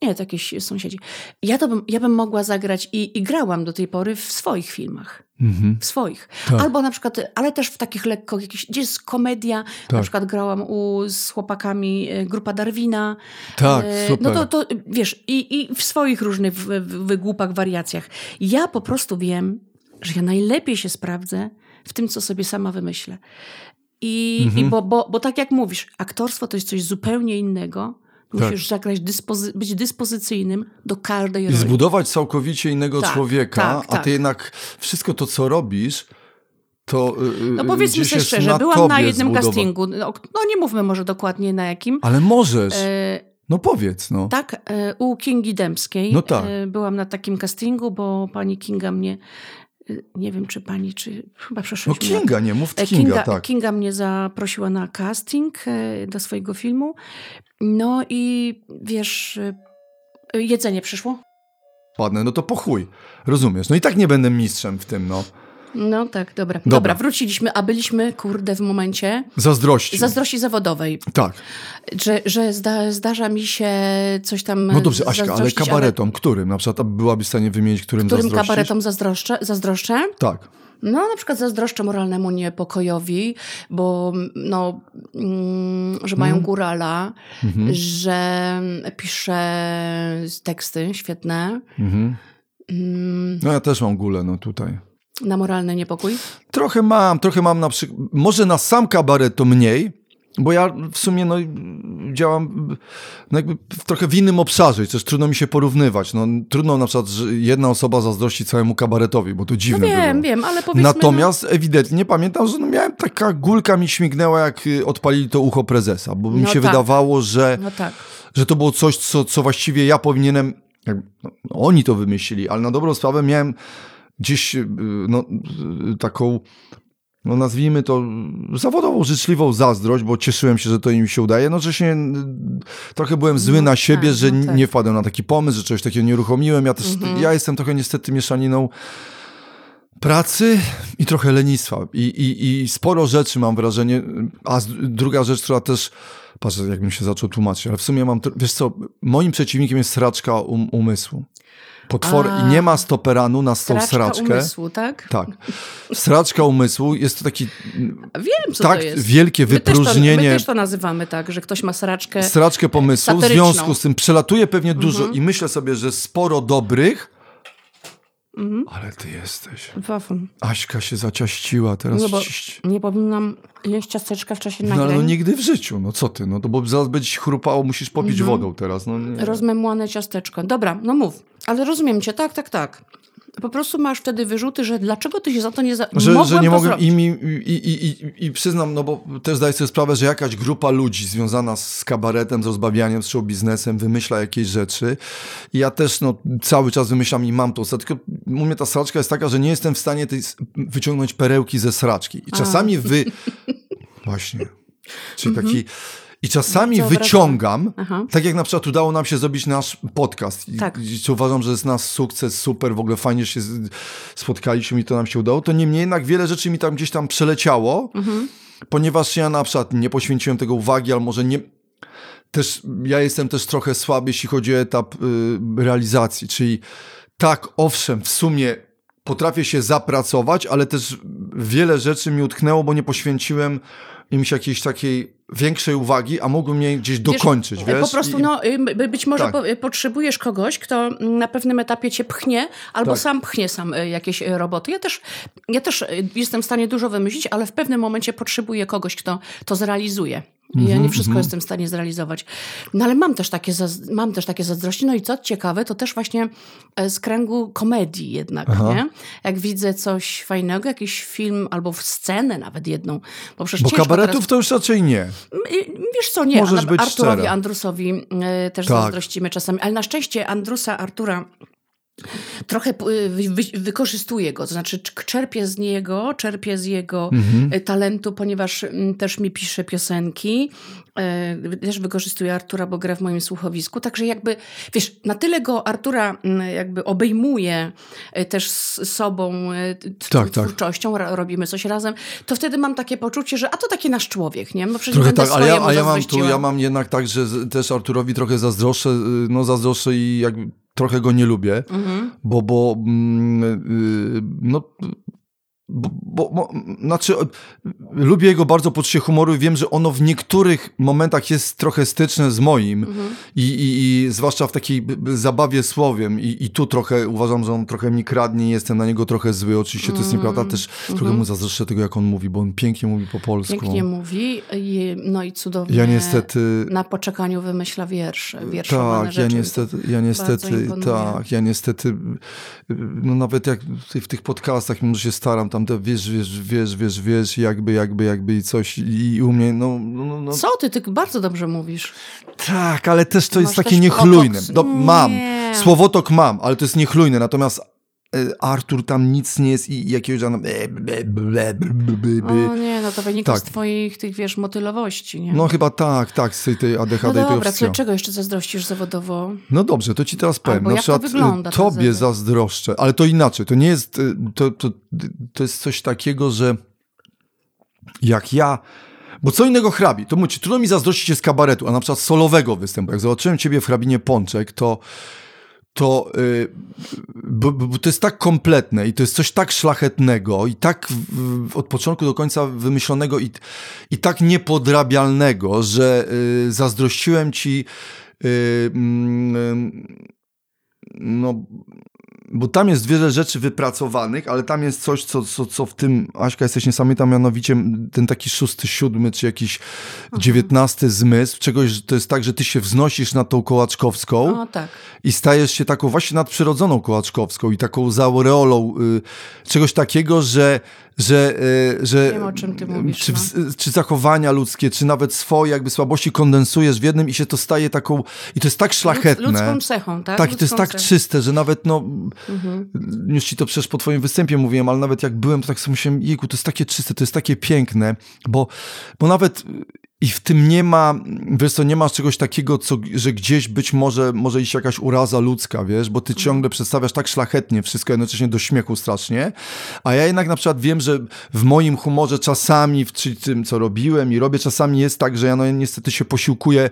Nie, to jakieś sąsiedzi. Ja, to bym, ja bym mogła zagrać i, i grałam do tej pory w swoich filmach. Mhm. W swoich. Tak. Albo na przykład, ale też w takich lekko, jakieś, gdzie jest komedia. Na Tak. przykład grałam u, z chłopakami e, grupa Darwina. Tak, E, super. No to, to wiesz, i, i w swoich różnych wygłupach, wariacjach. Ja po prostu wiem, że ja najlepiej się sprawdzę w tym, co sobie sama wymyślę. I, Mhm. i bo, bo, bo tak jak mówisz, aktorstwo to jest coś zupełnie innego. Tak. Musisz zagrać dyspozy- być dyspozycyjnym do każdej I roli. zbudować całkowicie innego Tak, człowieka, tak, a tak. ty jednak wszystko to, co robisz, to y, No y, powiedzmy gdzieś sobie szczerze, na byłam na jednym zbudowa- castingu. No, no nie mówmy może dokładnie na jakim. Ale możesz. E, No powiedz, no. tak, e, u Kingi Dębskiej No tak. e, byłam na takim castingu, bo pani Kinga mnie, nie wiem czy pani, czy chyba No przeszłyśmy. Kinga, nie mów E, Kinga, Kinga, tak. Kinga mnie zaprosiła na casting e, do swojego filmu. No i wiesz, e, jedzenie przyszło? Padnę, no to po chuj. Rozumiesz. No i tak nie będę mistrzem w tym, no. No tak, dobra. Dobra. Dobra, wróciliśmy, a byliśmy, kurde, w momencie Zazdrości. zazdrości zawodowej. Tak. Że, że zda, zdarza mi się coś tam No dobrze, Aśka, ale kabaretom, którym? Na przykład byłabyś w stanie wymienić, którym, Którym zazdrościsz? kabaretom zazdroszczę? zazdroszczę? Tak. No, na przykład zazdroszczę moralnemu niepokojowi, bo no, mm, że mają Mhm. górala, że pisze teksty świetne. Mhm. Mm, No ja też mam gulę, no tutaj. Na moralny niepokój. Trochę mam, trochę mam na przykład, może na sam kabaret to mniej, bo ja w sumie no, działam no jakby w trochę w innym obszarze i też trudno mi się porównywać. No, trudno na przykład, że jedna osoba zazdrości całemu kabaretowi, bo to No dziwne wiem, było. wiem, ale powiedzmy... Natomiast ewidentnie pamiętam, że no miałem taka gulka mi śmignęła, jak y, odpalili to ucho prezesa, bo mi No się tak. wydawało, że, No, no tak. że to było coś, co, co właściwie ja powinienem. Jak, no, oni to wymyślili, ale na dobrą sprawę miałem gdzieś y, no, y, taką. No nazwijmy to zawodową, życzliwą zazdrość, bo cieszyłem się, że to im się udaje, no że się y, trochę byłem zły No na siebie, tak, że no tak. nie wpadłem na taki pomysł, że czegoś takiego nie uruchomiłem. Ja też, Mhm. ja jestem trochę niestety mieszaniną pracy i trochę lenistwa. I, i, I sporo rzeczy mam wrażenie. A druga rzecz, która też. Patrzę, jakbym się zaczął tłumaczyć, ale w sumie mam. Wiesz co, moim przeciwnikiem jest sraczka um, umysłu. Potwor, A. I nie ma stoperanu na tą sraczkę. umysłu, tak? Tak. Sraczka umysłu jest to taki Wiem, co tak to jest. wielkie My też, to, my wypróżnienie. też to nazywamy tak, że ktoś ma sraczkę. Sraczkę pomysłu. W związku z tym przelatuje pewnie dużo Mhm. i myślę sobie, że sporo dobrych. Mhm. Ale ty jesteś. Wafon. Aśka się zaciaściła teraz. No bo nie powinnam jeść ciasteczka w czasie No nagrań. ale no nigdy w życiu, no co ty, no to bo zaraz będzie chrupało, musisz popić Mhm. wodą teraz, no nie. Rozmemłane ciasteczko. Dobra, no mów. Ale rozumiem cię, tak, tak, tak. po prostu masz wtedy wyrzuty, że dlaczego ty się za to nie za... Że, że nie mogłem i, mi, i, i, i, i przyznam, no bo też zdaję sobie sprawę, że jakaś grupa ludzi związana z kabaretem, z rozbawianiem, z show biznesem wymyśla jakieś rzeczy. I ja też no, cały czas wymyślam i mam to. Tylko u mnie ta sraczka jest taka, że nie jestem w stanie tej, wyciągnąć perełki ze sraczki. I czasami A. wy... (laughs) Właśnie. Czyli mhm. taki i czasami wyciągam, tak jak na przykład udało nam się zrobić nasz podcast. Tak. I, uważam, że jest nasz sukces, super, w ogóle fajnie się spotkaliśmy i to nam się udało. To niemniej jednak wiele rzeczy mi tam gdzieś tam przeleciało, mhm. ponieważ ja na przykład nie poświęciłem tego uwagi, ale może nie... Też, ja jestem też trochę słaby, jeśli chodzi o etap y, realizacji, czyli tak, owszem, w sumie potrafię się zapracować, ale też wiele rzeczy mi utknęło, bo nie poświęciłem im się jakiejś takiej większej uwagi, a mógłbym je gdzieś dokończyć, wiesz? wiesz? Po prostu, I... no, y, być może tak. po, y, potrzebujesz kogoś, kto na pewnym etapie cię pchnie, albo tak. sam pchnie sam y, jakieś roboty. Ja też, ja też jestem w stanie dużo wymyślić, ale w pewnym momencie potrzebuję kogoś, kto to zrealizuje. Ja nie mhm, wszystko mm -hmm. jestem w stanie zrealizować. No ale mam też, takie mam też takie zazdrości. No i co ciekawe, to też właśnie e, z kręgu komedii jednak, nie? Jak widzę coś fajnego, jakiś film albo w scenę nawet jedną. Bo, bo kabaretów teraz... to już raczej nie. Wiesz co, nie. Możesz być Arturowi szczera. Andrusowi e, też tak. zazdrościmy czasami. Ale na szczęście Andrusa, Artura trochę wy, wykorzystuję go, to znaczy czerpię z niego, czerpię z jego mhm. E, talentu, ponieważ mm, też mi pisze piosenki, e, też wykorzystuję Artura, bo gra w moim słuchowisku, także jakby, wiesz, na tyle go Artura mm, jakby obejmuje też z sobą tak, tak, twórczością, tak. robimy coś razem, to wtedy mam takie poczucie, że a to taki nasz człowiek, nie? No przecież trochę tak, ale ja, a ja mam tu, ja mam jednak tak, że też Arturowi trochę zazdroszczę, no zazdroszczę i jakby trochę go nie lubię, mhm. bo, bo mm, y, no, bo, bo, bo, znaczy, lubię jego bardzo poczucie humoru i wiem, że ono w niektórych momentach jest trochę styczne z moim mhm. I, i, i, zwłaszcza w takiej zabawie słowiem I, i tu trochę uważam, że on trochę mi kradnie jestem na niego trochę zły. Oczywiście to jest nieprawda, też mhm. trochę mu zazdroszczę tego, jak on mówi, bo on pięknie mówi po polsku. Pięknie mówi, i, no i cudownie ja niestety, na poczekaniu wymyśla wiersze, Tak, ja niestety, ja niestety, tak, ja niestety, no nawet jak w tych podcastach, mimo że się staram, tam wiesz, wiesz, wiesz, wiesz, wiesz, jakby, jakby, jakby i coś i u mnie, no... no, no. Co ty, ty bardzo dobrze mówisz. Tak, ale też to jest takie niechlujne. Do, mam, słowotok mam, ale to jest niechlujne, natomiast Artur tam nic nie jest i jakiegoś tam... O nie, no to wynika tak. z twoich tych, wiesz, motylowości, nie? No chyba tak, tak, z tej ADHD no dobra, co, czego jeszcze zazdrościsz zawodowo? No dobrze, to ci teraz powiem. Na przykład e, tobie zazdroszczę, ale to inaczej, to nie jest, e, to, to, to jest coś takiego, że jak ja bo co innego hrabi, to mówię, trudno mi zazdrościć się z kabaretu, a na przykład solowego występu. Jak zobaczyłem ciebie w hrabinie Pączek, to to, yy, bo, bo, to jest tak kompletne i to jest coś tak szlachetnego i tak w, od początku do końca wymyślonego i, i tak niepodrabialnego, że yy, zazdrościłem ci yy, no, bo tam jest wiele rzeczy wypracowanych, ale tam jest coś, co, co, co w tym, Aśka, jesteś niesamowita, mianowicie ten taki szósty, siódmy, czy jakiś Aha. dziewiętnasty zmysł, czegoś, to jest tak, że ty się wznosisz nad tą kołaczkowską o, tak. i stajesz się taką właśnie nadprzyrodzoną kołaczkowską i taką zaureolą y, czegoś takiego, że że, e, że Wiem, o czym ty mówisz, czy, no. czy zachowania ludzkie, czy nawet swoje jakby słabości kondensujesz w jednym i się to staje taką, i to jest tak szlachetne. Ludzką cechą, tak? Tak, i to jest tak czyste, że nawet no, mhm. już ci to przecież po twoim występie mówiłem, ale nawet jak byłem, to tak sobie myślałem, jejku, to jest takie czyste, to jest takie piękne, bo, bo nawet i w tym nie ma, wiesz co, nie ma czegoś takiego, co, że gdzieś być może może iść jakaś uraza ludzka, wiesz, bo ty ciągle przedstawiasz tak szlachetnie wszystko, jednocześnie do śmiechu strasznie, a ja jednak na przykład wiem, że w moim humorze czasami, w tym, co robiłem i robię, czasami jest tak, że ja no niestety się posiłkuję,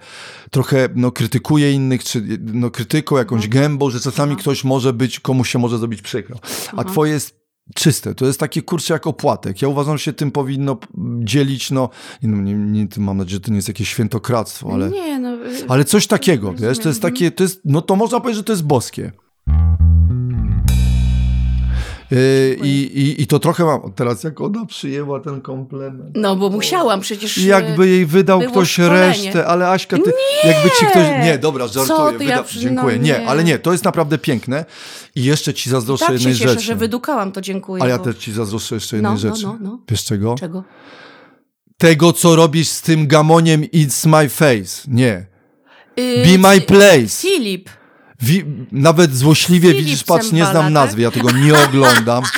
trochę no krytykuję innych, czy no krytyką, jakąś mhm. gębą, że czasami ktoś może być, komuś się może zrobić przykro, a twoje jest czyste. To jest taki kurczę jak opłatek. Ja uważam, że się tym powinno dzielić, no, nie, nie, mam nadzieję, że to nie jest jakieś świętokradztwo, ale, nie, no, ale coś takiego, wiesz, to jest takie, to jest, no to można powiedzieć, że to jest boskie. Yy, i, i, I to trochę mam. Teraz jak ona przyjęła ten komplement. No, bo musiałam przecież. Jakby jej wydał ktoś szkolenie. resztę, ale Aśka, ty, jakby ci ktoś... Nie, dobra, żartuję. ja wyda... przy- Dziękuję. no nie. nie. ale nie, to jest naprawdę piękne. I jeszcze ci zazdroszczę Tak jednej się cieszę, rzeczy. że wydukałam to, dziękuję. Ale ja bo- też ci zazdroszczę jeszcze jednej No, no, rzeczy. no, no. Wiesz czego? Czego? Tego, co robisz z tym gamoniem It's My Face. Nie. Yy, Be My Place. Filip. Wi nawet złośliwie Filip widzisz, patrz, nie znam tak? nazwy, ja tego nie oglądam. (laughs)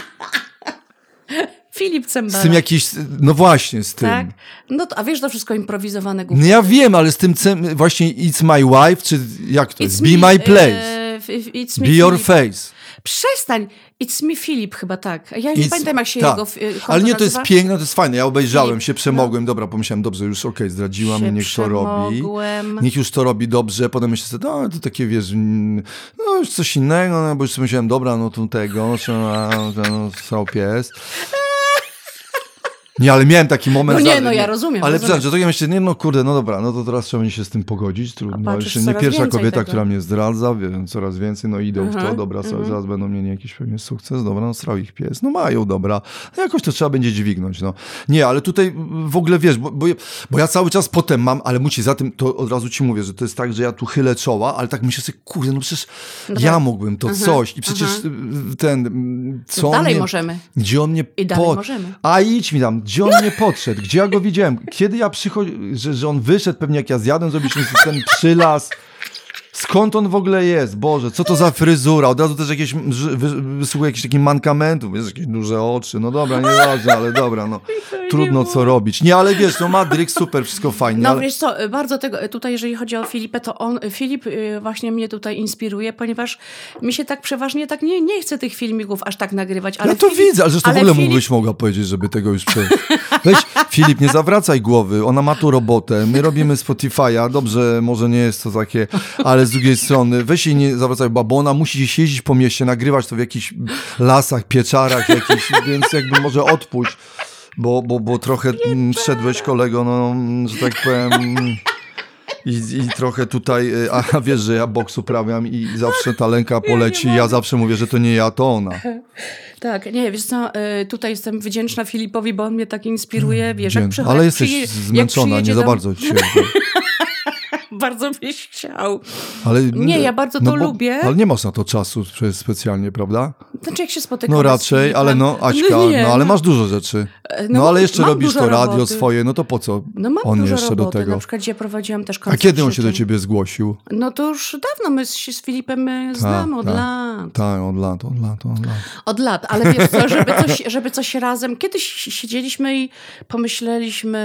Filip Cembala. Z tym jakiś, no właśnie, z tym. Tak? No to, a wiesz, to wszystko improwizowane głupie. No ja wiem, ale z tym właśnie It's My Wife, czy jak to jest? Be My Place. e, f- f- it's me Be Your Filip. Face. Przestań. It's me Filip chyba tak. Ja nie It's- pamiętam, jak się tak. jego konto Ale nie, to jest nazywa. piękne, to jest fajne. Ja obejrzałem Filip, się, przemogłem. Dobra, pomyślałem, dobrze, już okej, zdradziła Się mnie, niech to robi. przemogłem. Niech już to robi dobrze. Potem myślę sobie, no to takie, wiesz, mm, no już coś innego, no, bo już sobie myślałem, dobra, no tu tego, no, no, srał pies. (laughs) Nie, ale miałem taki moment. No nie, no ja rozumiem, Ale rozumiem. że to ja myślę, nie no kurde, no dobra, no to teraz trzeba będzie się z tym pogodzić. Trudno. Jeszcze nie pierwsza kobieta, tego. która mnie zdradza, wiem, coraz więcej, no idą w to, Mhm, dobra, mhm. zaraz będą mieli jakiś pewnie sukces, dobra, no srał ich pies, no mają, dobra. No jakoś to trzeba będzie dźwignąć, no. Nie, ale tutaj w ogóle wiesz, bo, bo, ja- bo ja cały czas potem mam, ale musi za tym, to od razu ci mówię, że to jest tak, że ja tu chylę czoła, ale tak myślę sobie, kurde, no przecież No ja tak. mógłbym to Mhm, coś i przecież mhm. ten, mm, co No dalej mnie, możemy. gdzie on mnie I dalej możemy. A idź mi tam, gdzie on mnie podszedł, gdzie ja go widziałem, kiedy ja przychodziłem, że, że on wyszedł pewnie jak ja zjadłem, zrobiliśmy sobie ten przylas. Skąd on w ogóle jest? Boże, co to za fryzura? Od razu też jakieś, ży- wy- wysługuje jakichś takich mankamentów, jest jakieś duże oczy, no dobra, nieważne, ale dobra, no. (laughs) Trudno co robić. Nie, ale wiesz, no Madryk, super, wszystko fajnie, No ale... wiesz co, bardzo tego, tutaj jeżeli chodzi o Filipę, to on, Filip y, właśnie mnie tutaj inspiruje, ponieważ mi się tak przeważnie tak nie, nie chce tych filmików aż tak nagrywać, ale ja to Filip, widzę, ale zresztą ale w ogóle Filip- mógłbyś mogła powiedzieć, żeby tego już prze... (laughs) Weź, Filip, nie zawracaj głowy, ona ma tu robotę, my robimy Spotify'a, dobrze, może nie jest to takie, ale z drugiej strony, weź jej nie zawracaj, bo bo ona musi jeździć po mieście, nagrywać to w jakichś lasach, pieczarach jakichś, (laughs) więc jakby może odpuść, bo, bo, bo trochę mm, wszedłeś kolego, no, że tak powiem... I, I trochę tutaj, y, a wiesz, że ja boks uprawiam i zawsze ta lęka poleci, ja zawsze mówię, że to nie ja, to ona. Tak, nie, wiesz co, y, tutaj jestem wdzięczna Filipowi, bo on mnie tak inspiruje, wiesz, jak Wiem, przychodzi... Ale jesteś jak zmęczona, nie za bardzo dzisiaj. (laughs) Bardzo byś chciał. Ale, Nie, ja bardzo to lubię. Ale nie masz na to czasu spe- specjalnie, prawda? Znaczy jak się spotykamy No raczej, ale no Aśka, No nie, no ale no. masz dużo rzeczy. E, No, no ale jeszcze robisz to radio roboty. swoje, no to po co No mam on jeszcze roboty, do tego? na przykład dzisiaj prowadziłam też A koncert kiedy on się do ciebie zgłosił? No to już dawno my się z Filipem y, znamy od tak. lat. Tak, od lat, od lat, od lat. Od lat, ale wiesz co, żeby coś, (laughs) żeby coś razem... Kiedyś siedzieliśmy i pomyśleliśmy,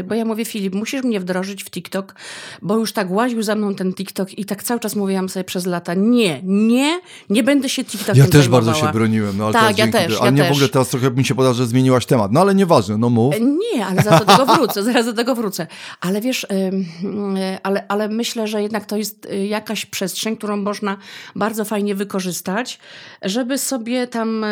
y, bo ja mówię Filip, musisz mnie wdrożyć w TikTok, bo już tak łaził za mną ten TikTok i tak cały czas mówiłam sobie przez lata, nie, nie, nie będę się TikTokiem Ja też zajmowała. bardzo się broniłem, no ale Tak, ja dzięki, też, ale ja nie też. w ogóle teraz trochę mi się poda, że zmieniłaś temat, no ale nieważne, no mów. Nie, ale zaraz do tego wrócę, zaraz do tego wrócę. Ale wiesz, y, ale, ale myślę, że jednak to jest y, jakaś przestrzeń, którą można bardzo fajnie wykorzystać, żeby sobie tam,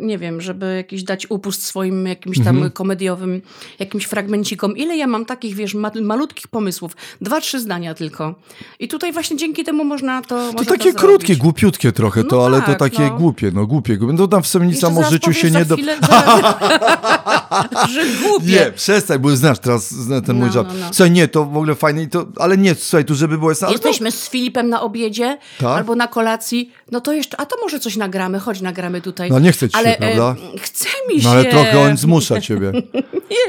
nie wiem, żeby jakiś dać upust swoim jakimś tam Mhm. komediowym, jakimś fragmencikom. Ile ja mam takich, wiesz, ma, malutkich pomysłów. Dwa, trzy zdania tylko. I tutaj właśnie dzięki temu można to To można takie to krótkie, zrobić. głupiutkie trochę to, No ale to tak, takie no. głupie, no głupie. No tam w sobie nic o życiu się nie do... chwilę, (laughs) zaraz- (laughs) że głupie. Nie, przestań, bo znasz teraz ten mój No, żart. no, no. Słuchaj, nie, to w ogóle fajne i to, ale nie, słuchaj, tu żeby było jasne, ale to, Jesteśmy z Filipem na obiedzie Tak? albo na kolacji, no to jeszcze, a to może coś nagramy, chodź nagramy tutaj. No nie chce ci się, ale, prawda? E, chce mi się. no ale trochę on zmusza ciebie. (laughs)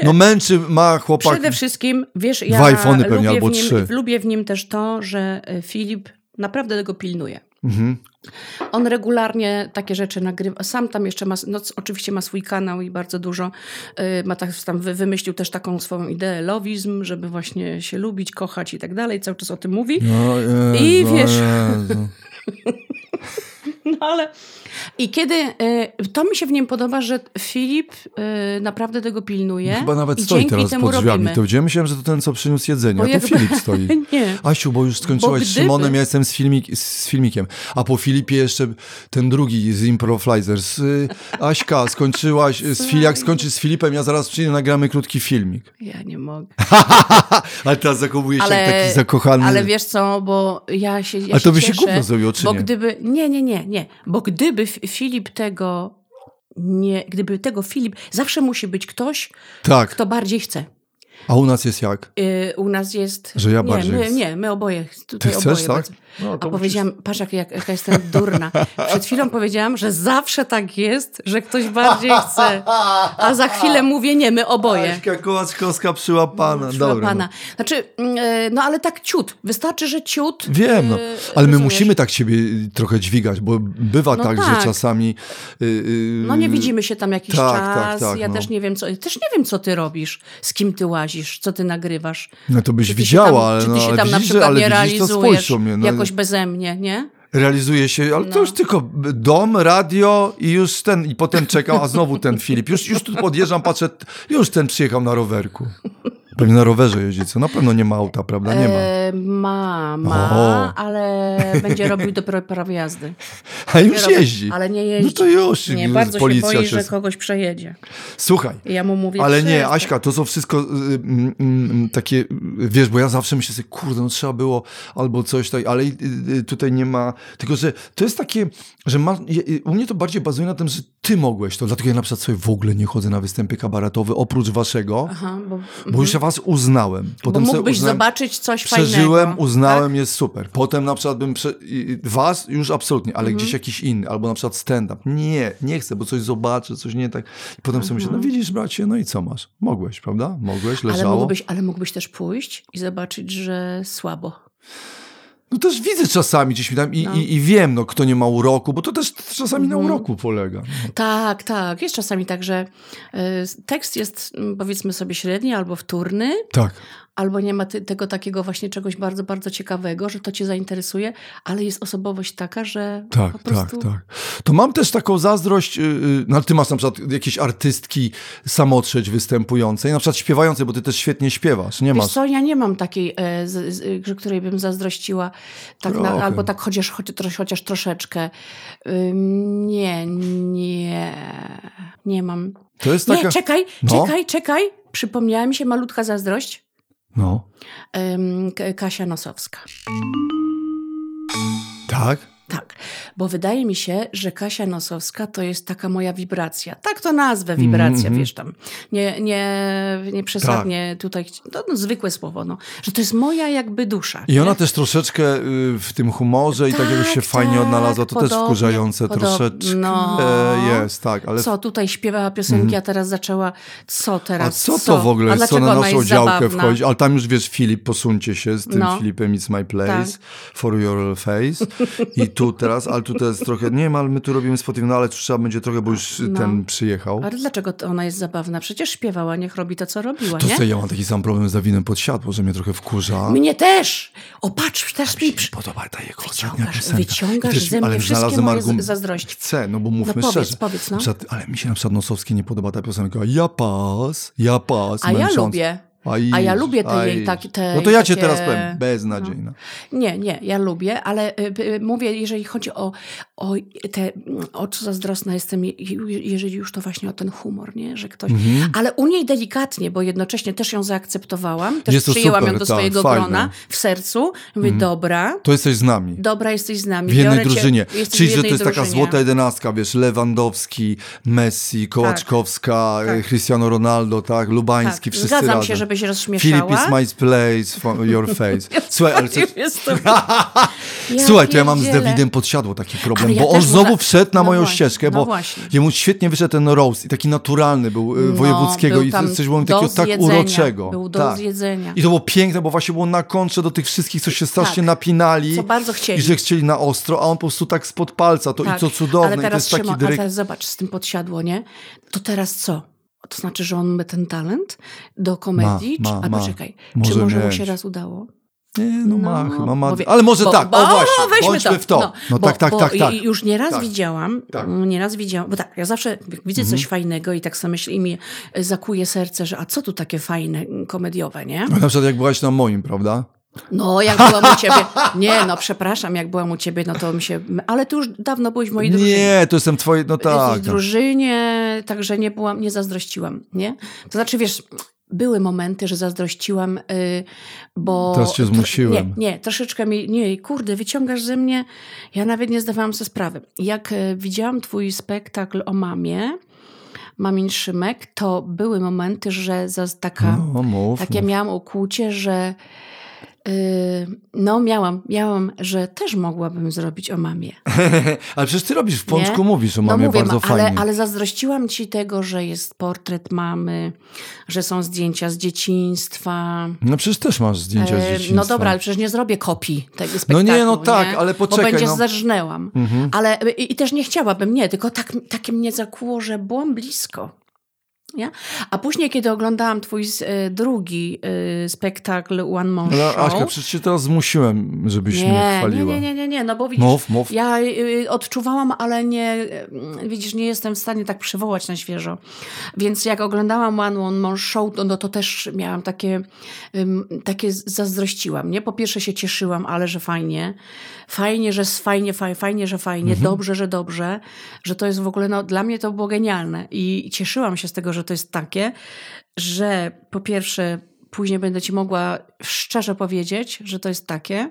No męczy, ma chłopak. Przede wszystkim, wiesz, ja Dwa iPhony pewnie, lubię, albo w nim, trzy. lubię w nim też to, że e, Filip naprawdę tego pilnuje. Mhm. On regularnie takie rzeczy nagrywa. Sam tam jeszcze ma, no oczywiście ma swój kanał i bardzo dużo. y, ma tak, tam wy- wymyślił też taką swoją ideę lowizm, żeby właśnie się lubić, kochać i tak dalej. Cały czas o tym mówi. No, Jezu, I wiesz-. (laughs) No ale i kiedy y, to mi się w nim podoba, że Filip y, naprawdę tego pilnuje. Chyba nawet stoi teraz pod drzwiami. robimy. To gdzie myślałem, że to ten, co przyniósł jedzenie, Bo a to Filip stoi. (laughs) Nie. Asiu, bo już skończyłaś Bo z gdyby- Szymonem, ja jestem z, filmik, z filmikiem. A po Filipie jeszcze ten drugi z Improflizers. Y, Aśka, skończyłaś, z, Fili- jak skończysz z Filipem, ja zaraz przyjdę, nagramy krótki filmik. Ja nie mogę. (laughs) Ale teraz zachowujesz się Ale, jak taki zakochany. ale wiesz co, bo ja się ja Ale to by się cieszę, głupio zrobiło, czy bo nie? gdyby, nie, nie, nie, nie, bo gdyby Filip tego nie, gdyby tego Filip, zawsze musi być ktoś, Tak. kto bardziej chce. A u nas jest jak? Y, u nas jest... Że ja nie, bardziej my, chcę. nie, my oboje. Tutaj Ty chcesz, oboje tak? No, A powiedziałam, patrz jak, jak, jaka jestem durna. Przed chwilą powiedziałam, że zawsze tak jest, że ktoś bardziej chce. A za chwilę mówię, nie, my oboje. Aśka Kołaczkowska przyłapana. Szła Dobra, no. Znaczy, e, no ale tak ciut. Wystarczy, że ciut. Wiem, no. e, ale my rozumiesz? musimy tak siebie trochę dźwigać, bo bywa No tak, tak. że czasami... y, y, No nie widzimy się tam jakiś tak, czas. tak, tak, ja no. też nie wiem, co. Też nie wiem, co ty robisz, z kim ty łazisz, co ty nagrywasz. No to byś Czy widziała, tam, ale, czy ty no, się tam na widzisz, że- przykład nie to realizujesz mnie, no. jakoś beze mnie, nie? Realizuje się, ale to No. już tylko dom, radio i już ten, i potem czekam, a znowu ten Filip. Już, już tu podjeżdżam, patrzę, już ten przyjechał na rowerku. Pewnie na rowerze jeździ, co? Na pewno nie ma auta, prawda? Nie ma. E, ma, ma, O. ale będzie robił dopiero prawo jazdy. (laughs) A już jeździ. Ale nie jeździ. No to już, Nie, bardzo się policja boi, się- że kogoś przejedzie. Słuchaj, I ja mu mówię, Ale nie, przestań. Aśka, to są wszystko y, mm, mm, takie, y, wiesz, bo ja zawsze myślę sobie, kurde, no trzeba było albo coś tak, ale y, y, tutaj nie ma, tylko że to jest takie, że ma, y, u mnie to bardziej bazuje na tym, że ty mogłeś to, dlatego ja na przykład sobie w ogóle nie chodzę na występy kabaretowe, oprócz waszego, Aha, bo, bo już ja was uznałem. bo Potem sobie mógłbyś uznałem, zobaczyć coś Przeżyłem, fajnego. uznałem, tak? jest super. Potem na przykład bym, prze... was już absolutnie, ale Mhm. gdzieś jakiś inny, albo na przykład stand-up. Nie, nie chcę, bo coś zobaczę, coś nie tak. I potem sobie myślę, no widzisz bracie, no i co masz? Mogłeś, prawda? Mogłeś, Ale leżało. mógłbyś, ale mógłbyś też pójść i zobaczyć, że słabo. No też widzę czasami gdzieś tam i, No. i, i wiem, no kto nie ma uroku, bo to też czasami na Mhm. uroku polega. No. Tak, tak. Jest czasami tak, że y, tekst jest mm, powiedzmy sobie średni albo wtórny, Tak. Albo nie ma ty, tego takiego właśnie czegoś bardzo, bardzo ciekawego, że to cię zainteresuje, ale jest osobowość taka, że Tak, po tak, prostu... tak. To mam też taką zazdrość, yy, yy, no ale ty masz na przykład jakieś artystki samotrzeć występujące i na przykład śpiewające, bo ty też świetnie śpiewasz, nie Wiesz masz? co, ja nie mam takiej, e, z, z, że której bym zazdrościła, tak na, albo tak chociaż, chociaż, chociaż troszeczkę. Ym, nie, nie, nie mam. To jest taka... Nie, czekaj, No. czekaj, czekaj. Przypomniała mi się malutka zazdrość. No, Kasia Nosowska. tak? Tak, bo wydaje mi się, że Kasia Nosowska to jest taka moja wibracja. Tak to nazwę, wibracja, Mhm. wiesz tam. Nie, nie, nie przesadnie Tak. tutaj, no, no, zwykłe słowo, no. Że to jest moja jakby dusza. I ona nie? też troszeczkę y, w tym humorze i tak jakby się Tak, fajnie tak, odnalazła, to też podobnie, wkurzające podobnie. troszeczkę No. jest, tak, ale Co tutaj śpiewała piosenki, a teraz zaczęła. Co teraz? a co to w ogóle A jest, co na ona naszą działkę wchodzi? Ale tam już wiesz, Filip, posuńcie się z tym No. Filipem It's My Place, Tak. For Your Face i tu teraz, ale tu teraz trochę, nie wiem, ale my tu robimy Spotify, no ale tu trzeba będzie trochę, bo już No. ten przyjechał. Ale dlaczego to ona jest zabawna? Przecież śpiewała, niech robi to, co robiła, To nie? co, ja mam taki sam problem z Dawidem Podsiadło, że mnie trochę wkurza. Mnie też! O, patrz, też mi... Nie przy- podoba ta jego ostatnia piosenka. wyciągasz też- ze mnie ale wszystkie moje argument. z- zazdrości. Chcę, no bo mówmy No powiedz, szczerze. powiedz, no. Ale mi się na przykład Nosowskiej nie podoba ta piosenka. Ja pas, ja pas. A ja męcząca. lubię. Aj, A ja lubię te aj. jej tak- te No to ja cię takie- teraz powiem, beznadziejna. Nie, nie, ja lubię, ale y, y, mówię, jeżeli chodzi o, o te, o co zazdrosna jestem, je- jeżeli już to właśnie o ten humor, nie? Że ktoś, Mhm. ale u niej delikatnie, bo jednocześnie też ją zaakceptowałam, też przyjęłam super, ją do tak, swojego fajne. Mhm. grona w sercu. Mówię, dobra, To jesteś z nami. dobra, jesteś z nami. W jednej biorę cię- drużynie. jesteś Czyli, że to jest taka drużynie. złota jedenastka, wiesz, Lewandowski, Messi, Kołaczkowska, tak. e, Cristiano Ronaldo, tak, Lubański, Tak, wszyscy zgadzam razem. się, żeby się Filip rozśmieszała. is my place, your face. (laughs) Słuchaj, ale co, Jest to... (laughs) Ja Słuchaj, to ja mam z. Dawidem podsiadło taki problem, ja bo on mu znowu wszedł na No moją właśnie, ścieżkę, no bo właśnie. jemu świetnie wyszedł ten roast i taki naturalny był, wojewódzkiego No, był i coś było takiego tak uroczego. Był do tak. zjedzenia. I to było piękne, bo właśnie było na kontrze do tych wszystkich, co się strasznie Tak. napinali. Co bardzo chcieli. I że chcieli na ostro, a on po prostu tak spod palca, to i Tak, to cudowne, Ale i to teraz, jest taki dryk. teraz zobacz, z tym podsiadło, nie? To teraz co? To znaczy, że on ma ten talent do komedii? Ma, czy, ma, a ma. poczekaj, Może czy może mu mieć. się raz udało? Nie, no, ma, No, chyba ma. Ale może bo- tak, bo- o właśnie, weźmy bądźmy w to. No, bo, tak, tak, tak, tak. Już nieraz Tak. widziałam, Tak. mm, nieraz widziałam, bo tak, ja zawsze widzę Mhm. coś fajnego i tak sobie myślę i mi e, zakuje serce, że a co tu takie fajne, mm, komediowe, nie? No, na przykład jak byłaś na moim, prawda? No, jak byłam u ciebie, nie no, przepraszam, jak byłam u ciebie, no to mi się, ale ty już dawno byłeś w mojej drużynie. Nie, to jestem twoje, no tak. w drużynie, także nie byłam, nie zazdrościłam, nie? To znaczy, wiesz, były momenty, że zazdrościłam, y, bo... Teraz cię zmusiłem. Nie, nie, troszeczkę mi, nie, kurde, wyciągasz ze mnie, ja nawet nie zdawałam sobie sprawy. Jak y, widziałam twój spektakl o mamie, mamin Szymek, to były momenty, że za taka, No, mów, takie mów. miałam ukłucie, że no miałam, miałam, że też mogłabym zrobić o mamie. (laughs) ale przecież ty robisz w Pączku, Nie? mówisz o No mamie mówię, bardzo ale, fajnie. ale zazdrościłam ci tego, że jest portret mamy, że są zdjęcia z dzieciństwa. No przecież też masz zdjęcia z E, dzieciństwa. No dobra, ale przecież nie zrobię kopii tego No spektaklu. nie, no tak, nie? ale poczekaj, Bo będzie no. zerżnęłam. Ale i, i też nie chciałabym, nie, tylko tak, takie mnie zakuło, że byłam blisko. Nie? A później, kiedy oglądałam twój e, drugi e, spektakl One More No, Show... Aśka, przecież cię teraz zmusiłem, żebyś mnie nie, nie, chwaliła. nie, nie, nie, nie, no bo widzisz, Mów, mów. ja y, odczuwałam, ale nie, y, widzisz, nie jestem w stanie tak przywołać na świeżo. Więc jak oglądałam One More Show, no to też miałam takie, takie zazdrościłam, nie? Po pierwsze się cieszyłam, ale że fajnie, fajnie, że fajnie, fajnie, fajnie że fajnie, Mhm. dobrze, że dobrze, że to jest w ogóle, no dla mnie to było genialne i cieszyłam się z tego, że to jest takie, że po pierwsze później będę ci mogła szczerze powiedzieć, że to jest takie,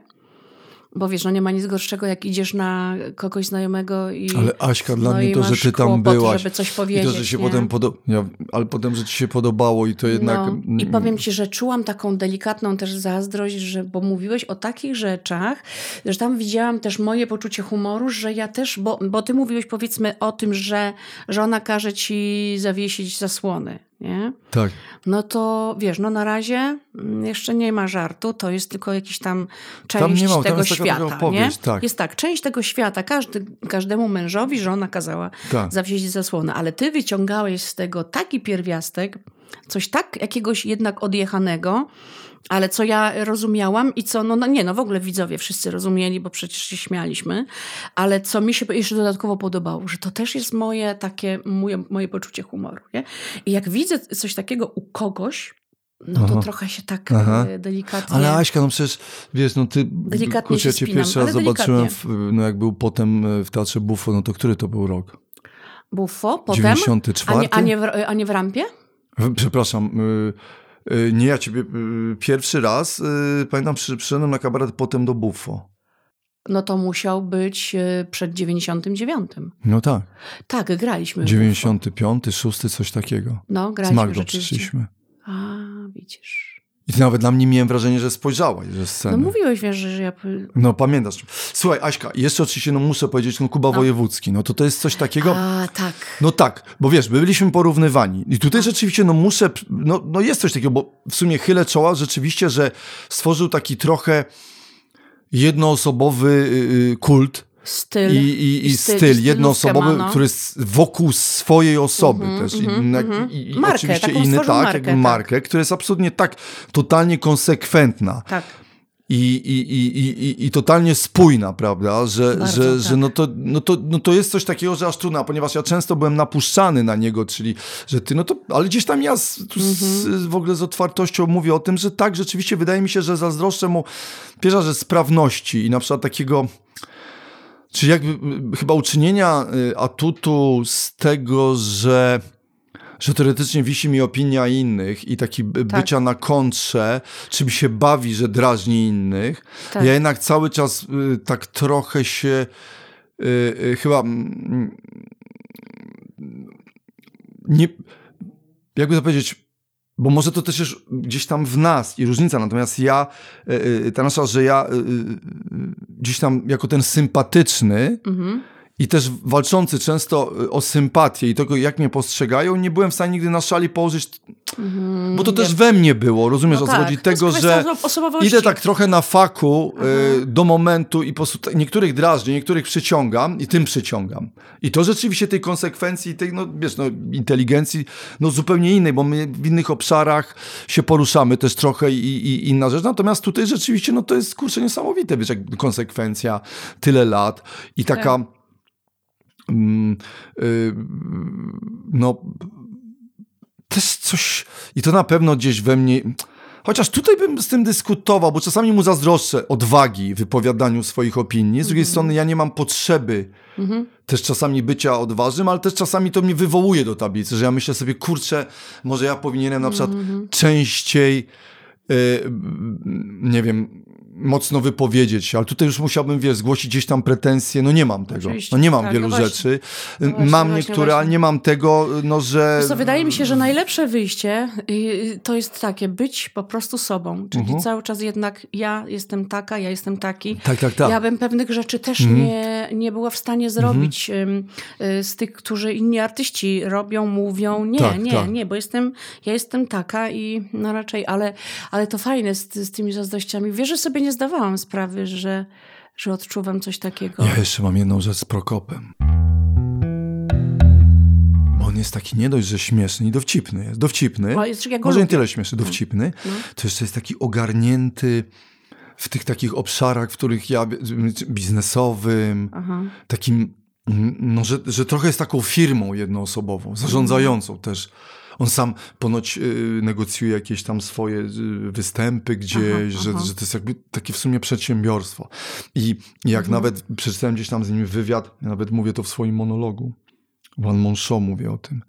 bo wiesz, no nie ma nic gorszego, jak idziesz na kogoś znajomego i. Ale Aśka, dla no mnie i to, że ty tam byłaś. żeby coś I powiedzieć. to, że się nie? potem podobało. Ja, ale potem, że ci się podobało i to jednak. No, I powiem ci, że czułam taką delikatną też zazdrość, że, bo mówiłeś o takich rzeczach, że tam widziałam też moje poczucie humoru, że ja też, bo, bo ty mówiłeś powiedzmy o tym, że żona każe ci zawiesić zasłony, nie? Tak. No to wiesz, no na razie mm, jeszcze nie ma żartu, to jest tylko jakiś tam część Tam nie ma, tego jest taka świata. opowieść, nie? tak. Jest tak, część tego świata, każdy, każdemu mężowi żona kazała Tak. zawieźć zasłonę, ale ty wyciągałeś z tego taki pierwiastek, coś tak jakiegoś jednak odjechanego, ale co ja rozumiałam i co, no, no nie, no w ogóle widzowie wszyscy rozumieli, bo przecież się śmialiśmy, ale co mi się jeszcze dodatkowo podobało, że to też jest moje takie, moje, moje poczucie humoru, nie? I jak widzę coś takiego u kogoś, no to Aha. trochę się tak Aha. e, delikatnie... Ale Aśka, no przecież, wiesz, no ty, Delikatnie kurczę, ja cię spinam, pierwszy raz zobaczyłem, w, no jak był potem e, w Teatrze Buffo, no to który to był rok? Buffo, potem... 94? A nie, a, nie w, a nie w rampie? Przepraszam, y, nie ja ciebie y, pierwszy raz, y, pamiętam, przy, przyszedłem na kabaret potem do Buffo. No to musiał być przed 99. No tak, Tak, graliśmy. w Buffo. 95, 6, coś takiego. No, Z graliśmy Magdą rzeczywiście. przyszliśmy. A, widzisz. I nawet na mnie miałem wrażenie, że spojrzałaś ze No sceny. mówiłeś, wiesz, że ja... No pamiętasz. Słuchaj, Aśka, jeszcze oczywiście no, muszę powiedzieć, no Kuba Wojewódzki, no to to jest coś takiego... A, tak. No tak, bo wiesz, my byliśmy porównywani. I tutaj rzeczywiście, no muszę, no, no jest coś takiego, bo w sumie chylę czoła rzeczywiście, że stworzył taki trochę jednoosobowy y, y, kult Styl. i, i, i styl, styl, jednoosobowy, no. który jest wokół swojej osoby też. I, na- i, i Markę, oczywiście inny, tak, markę, jak tak. markę, która jest absolutnie tak totalnie konsekwentna Tak. i, i, i, i, i, totalnie spójna, prawda, że, Bardzo, że, tak. że no, to, no, to, no to jest coś takiego, że aż trudno, ponieważ ja często byłem napuszczany na niego, czyli, że ty, no to, ale gdzieś tam ja z, tu z, Mhm. w ogóle z otwartością mówię o tym, że tak, rzeczywiście wydaje mi się, że zazdroszczę mu, pierwsza, że sprawności i na przykład takiego, czy jakby chyba uczynienia y, atutu z tego, że że teoretycznie wisi mi opinia innych i taki Tak. bycia na kontrze, czym się bawi, że drażni innych. Tak. Ja jednak cały czas y, tak trochę się y, y, chyba nie, jakby to powiedzieć, bo może to też jest gdzieś tam w nas i różnica, natomiast ja, y, y, ta nasza, że ja y, gdzieś tam jako ten sympatyczny, Mhm. I też walczący często y, o sympatię i tego, jak mnie postrzegają, nie byłem w stanie nigdy na szali położyć, bo to też we mnie było, rozumiesz, No tak, Tego, że idę tak trochę na faku y, do momentu i po prostu tak- niektórych drażnię, niektórych przyciągam i tym przyciągam. I to rzeczywiście tej konsekwencji, tej, no wiesz, no, inteligencji, no zupełnie innej, bo my w innych obszarach się poruszamy też trochę i, i inna rzecz, natomiast tutaj rzeczywiście, no to jest, kurczę, niesamowite, wiesz, jak konsekwencja, tyle lat i taka mm, y, no też coś i to na pewno gdzieś we mnie chociaż tutaj bym z tym dyskutował, bo czasami mu zazdroszczę odwagi w wypowiadaniu swoich opinii, z drugiej strony ja nie mam potrzeby też czasami bycia odważnym, ale też czasami to mnie wywołuje do tablicy, że ja myślę sobie, kurczę, może ja powinienem na przykład częściej y, nie wiem, mocno wypowiedzieć się, ale tutaj już musiałbym, wiesz, zgłosić gdzieś tam pretensje, no nie mam tego, Oczywiście, no nie mam tak, wielu no właśnie. rzeczy, No właśnie, mam właśnie, niektóre, ale nie mam tego, no że... Co, wydaje mi się, że najlepsze wyjście y, to jest takie, być po prostu sobą. Czyli Mhm. cały czas jednak ja jestem taka, ja jestem taki. Tak, tak, tak. Ja bym pewnych rzeczy też Mhm. nie, nie była w stanie zrobić ym, y, z tych, którzy inni artyści robią, mówią. Nie, Tak, nie, tak. nie, bo jestem, ja jestem taka i no raczej, ale, ale to fajne z, z tymi zazdrościami. Wiesz, że sobie nie zdawałam sprawy, że, że odczuwam coś takiego. Ja jeszcze mam jedną rzecz z Prokopem. On jest taki nie dość, że śmieszny i dowcipny jest. Dowcipny. O, jest, ja go Może nie tyle śmieszny, dowcipny. No. To jeszcze jest taki ogarnięty w tych takich obszarach, w których ja biznesowym, Aha. takim, mm, no, że, że trochę jest taką firmą jednoosobową, zarządzającą Mhm. też. On sam ponoć y, negocjuje jakieś tam swoje y, występy gdzieś, Aha, że, aha. że to jest jakby takie w sumie przedsiębiorstwo. I jak Mhm. nawet przeczytałem gdzieś tam z nim wywiad, ja nawet mówię to w swoim monologu, One Man Show mówię o tym,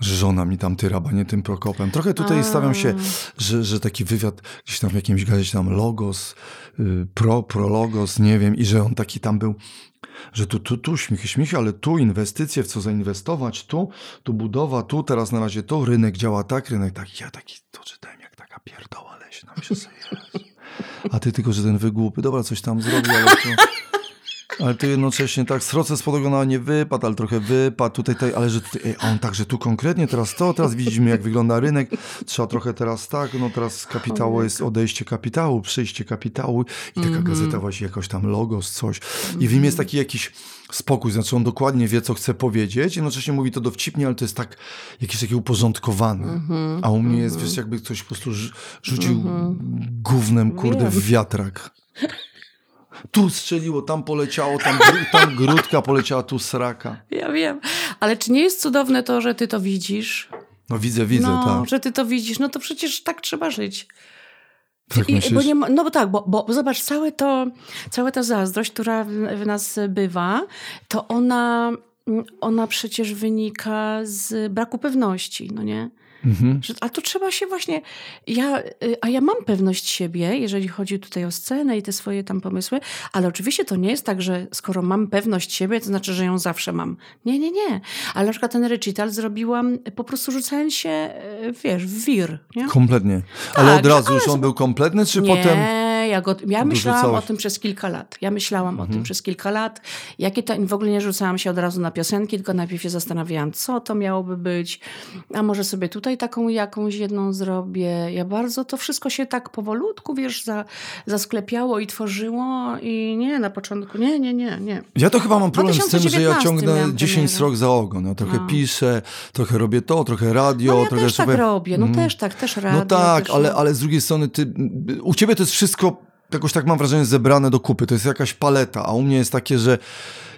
że żona mi tam tyraba, nie tym Prokopem. Trochę tutaj A. stawiam się, że, że taki wywiad gdzieś tam w jakimś gazecie tam Logos, y, Pro, Prologos, nie wiem, i że on taki tam był, że tu, tu, tu, śmichy, śmichy, ale tu inwestycje, w co zainwestować, tu, tu budowa, tu, teraz na razie to, rynek działa tak, rynek tak. Ja taki to czytałem jak taka pierdoła leśna. Myślę sobie. A ty tylko, że ten wygłupy, dobra, coś tam zrobił, ale to... Ale to jednocześnie tak, sroce spod ogona nie wypadł, ale trochę wypadł, tutaj, tutaj ale że tutaj, on także tu konkretnie, teraz to, teraz widzimy jak wygląda rynek, trzeba trochę teraz tak, no teraz kapitało jest odejście kapitału, przyjście kapitału i taka gazeta właśnie jakoś tam logos, coś. I w nim jest taki jakiś spokój, znaczy on dokładnie wie, co chce powiedzieć, jednocześnie mówi to dowcipnie, ale to jest tak jakieś takie uporządkowane, a u mnie jest, wiesz, jakby ktoś po prostu rzu- rzucił gównem, kurde, w wiatrak. Tu strzeliło, tam poleciało, tam, tam grudka poleciała, tu sraka. Ja wiem. Ale czy nie jest cudowne to, że ty to widzisz? No widzę, widzę, no, tak. że ty to widzisz. No to przecież tak trzeba żyć. Tak I, bo nie ma, no bo tak, bo, bo zobacz, całe to, cała ta zazdrość, która w, w nas bywa, to ona, ona przecież wynika z braku pewności, no nie? Mhm. A to trzeba się właśnie. Ja, y, a ja mam pewność siebie, jeżeli chodzi tutaj o scenę i te swoje tam pomysły, ale oczywiście to nie jest tak, że skoro mam pewność siebie, to znaczy, że ją zawsze mam. Nie, nie, nie. Ale na przykład ten recital zrobiłam po prostu rzucając się, y, wiesz, w wir. Nie? Kompletnie. Ale Tak, od razu ale już on był kompletny, czy nie, potem... ja, go, ja myślałam o tym przez kilka lat. Ja myślałam o Mhm. tym przez kilka lat. Jakie to, w ogóle nie rzucałam się od razu na piosenki, tylko najpierw się zastanawiałam, co to miałoby być. A może sobie tutaj taką jakąś jedną zrobię. Ja bardzo, to wszystko się tak powolutku, wiesz, za, zasklepiało i tworzyło i nie, na początku, nie, nie, nie, nie. Ja to chyba mam problem z tym, że ja 2019 ciągnę miałam 10 premierę. srok za ogon. Ja trochę No. piszę, trochę robię to, trochę radio, No ja trochę też tak robię, no Mhm. też tak, też radio. No tak, też, ale, no. ale z drugiej strony ty, u ciebie to jest wszystko jakoś tak mam wrażenie zebrane do kupy. To jest jakaś paleta, a u mnie jest takie, że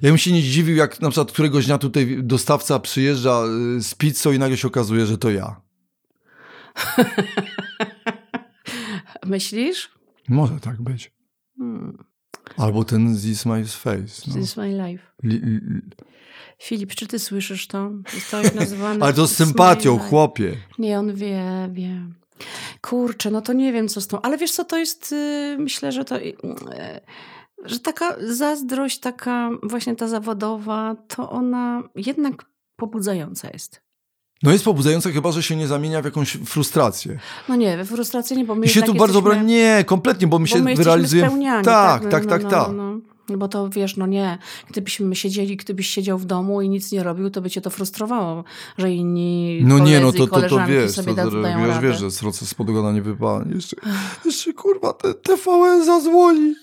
ja bym się nie zdziwił, jak na przykład któregoś dnia tutaj dostawca przyjeżdża y, z pizzą i nagle się okazuje, że to ja. (laughs) Myślisz? Może tak być. Hmm. Albo ten This My Face. No. This is my life. Li, li, Filip, czy ty słyszysz to? Jest to nazywane. ale to z sympatią, chłopie. Nie, on wie, wie. Kurczę, no to nie wiem, co z tą. Ale wiesz co, to jest, y, myślę, że to. y, że taka zazdrość, taka właśnie ta zawodowa, to ona jednak pobudzająca jest. No jest pobudzające chyba, że się nie zamienia w jakąś frustrację. No nie, we frustracji nie, bo my I się tu bardzo jesteśmy, broni. Nie, kompletnie, bo my bo się my wyrealizujemy. Tak, no, tak, no, tak, no, tak. No. No bo to wiesz, no nie, gdybyśmy siedzieli, gdybyś siedział w domu i nic nie robił, to by cię to frustrowało, że inni No koledzy, nie, no to, to, to wiesz, no sobie to, to, to wiesz, wiesz, że z proces podgona nie wypala. Jeszcze, jeszcze kurwa, te TVN zadzwoni.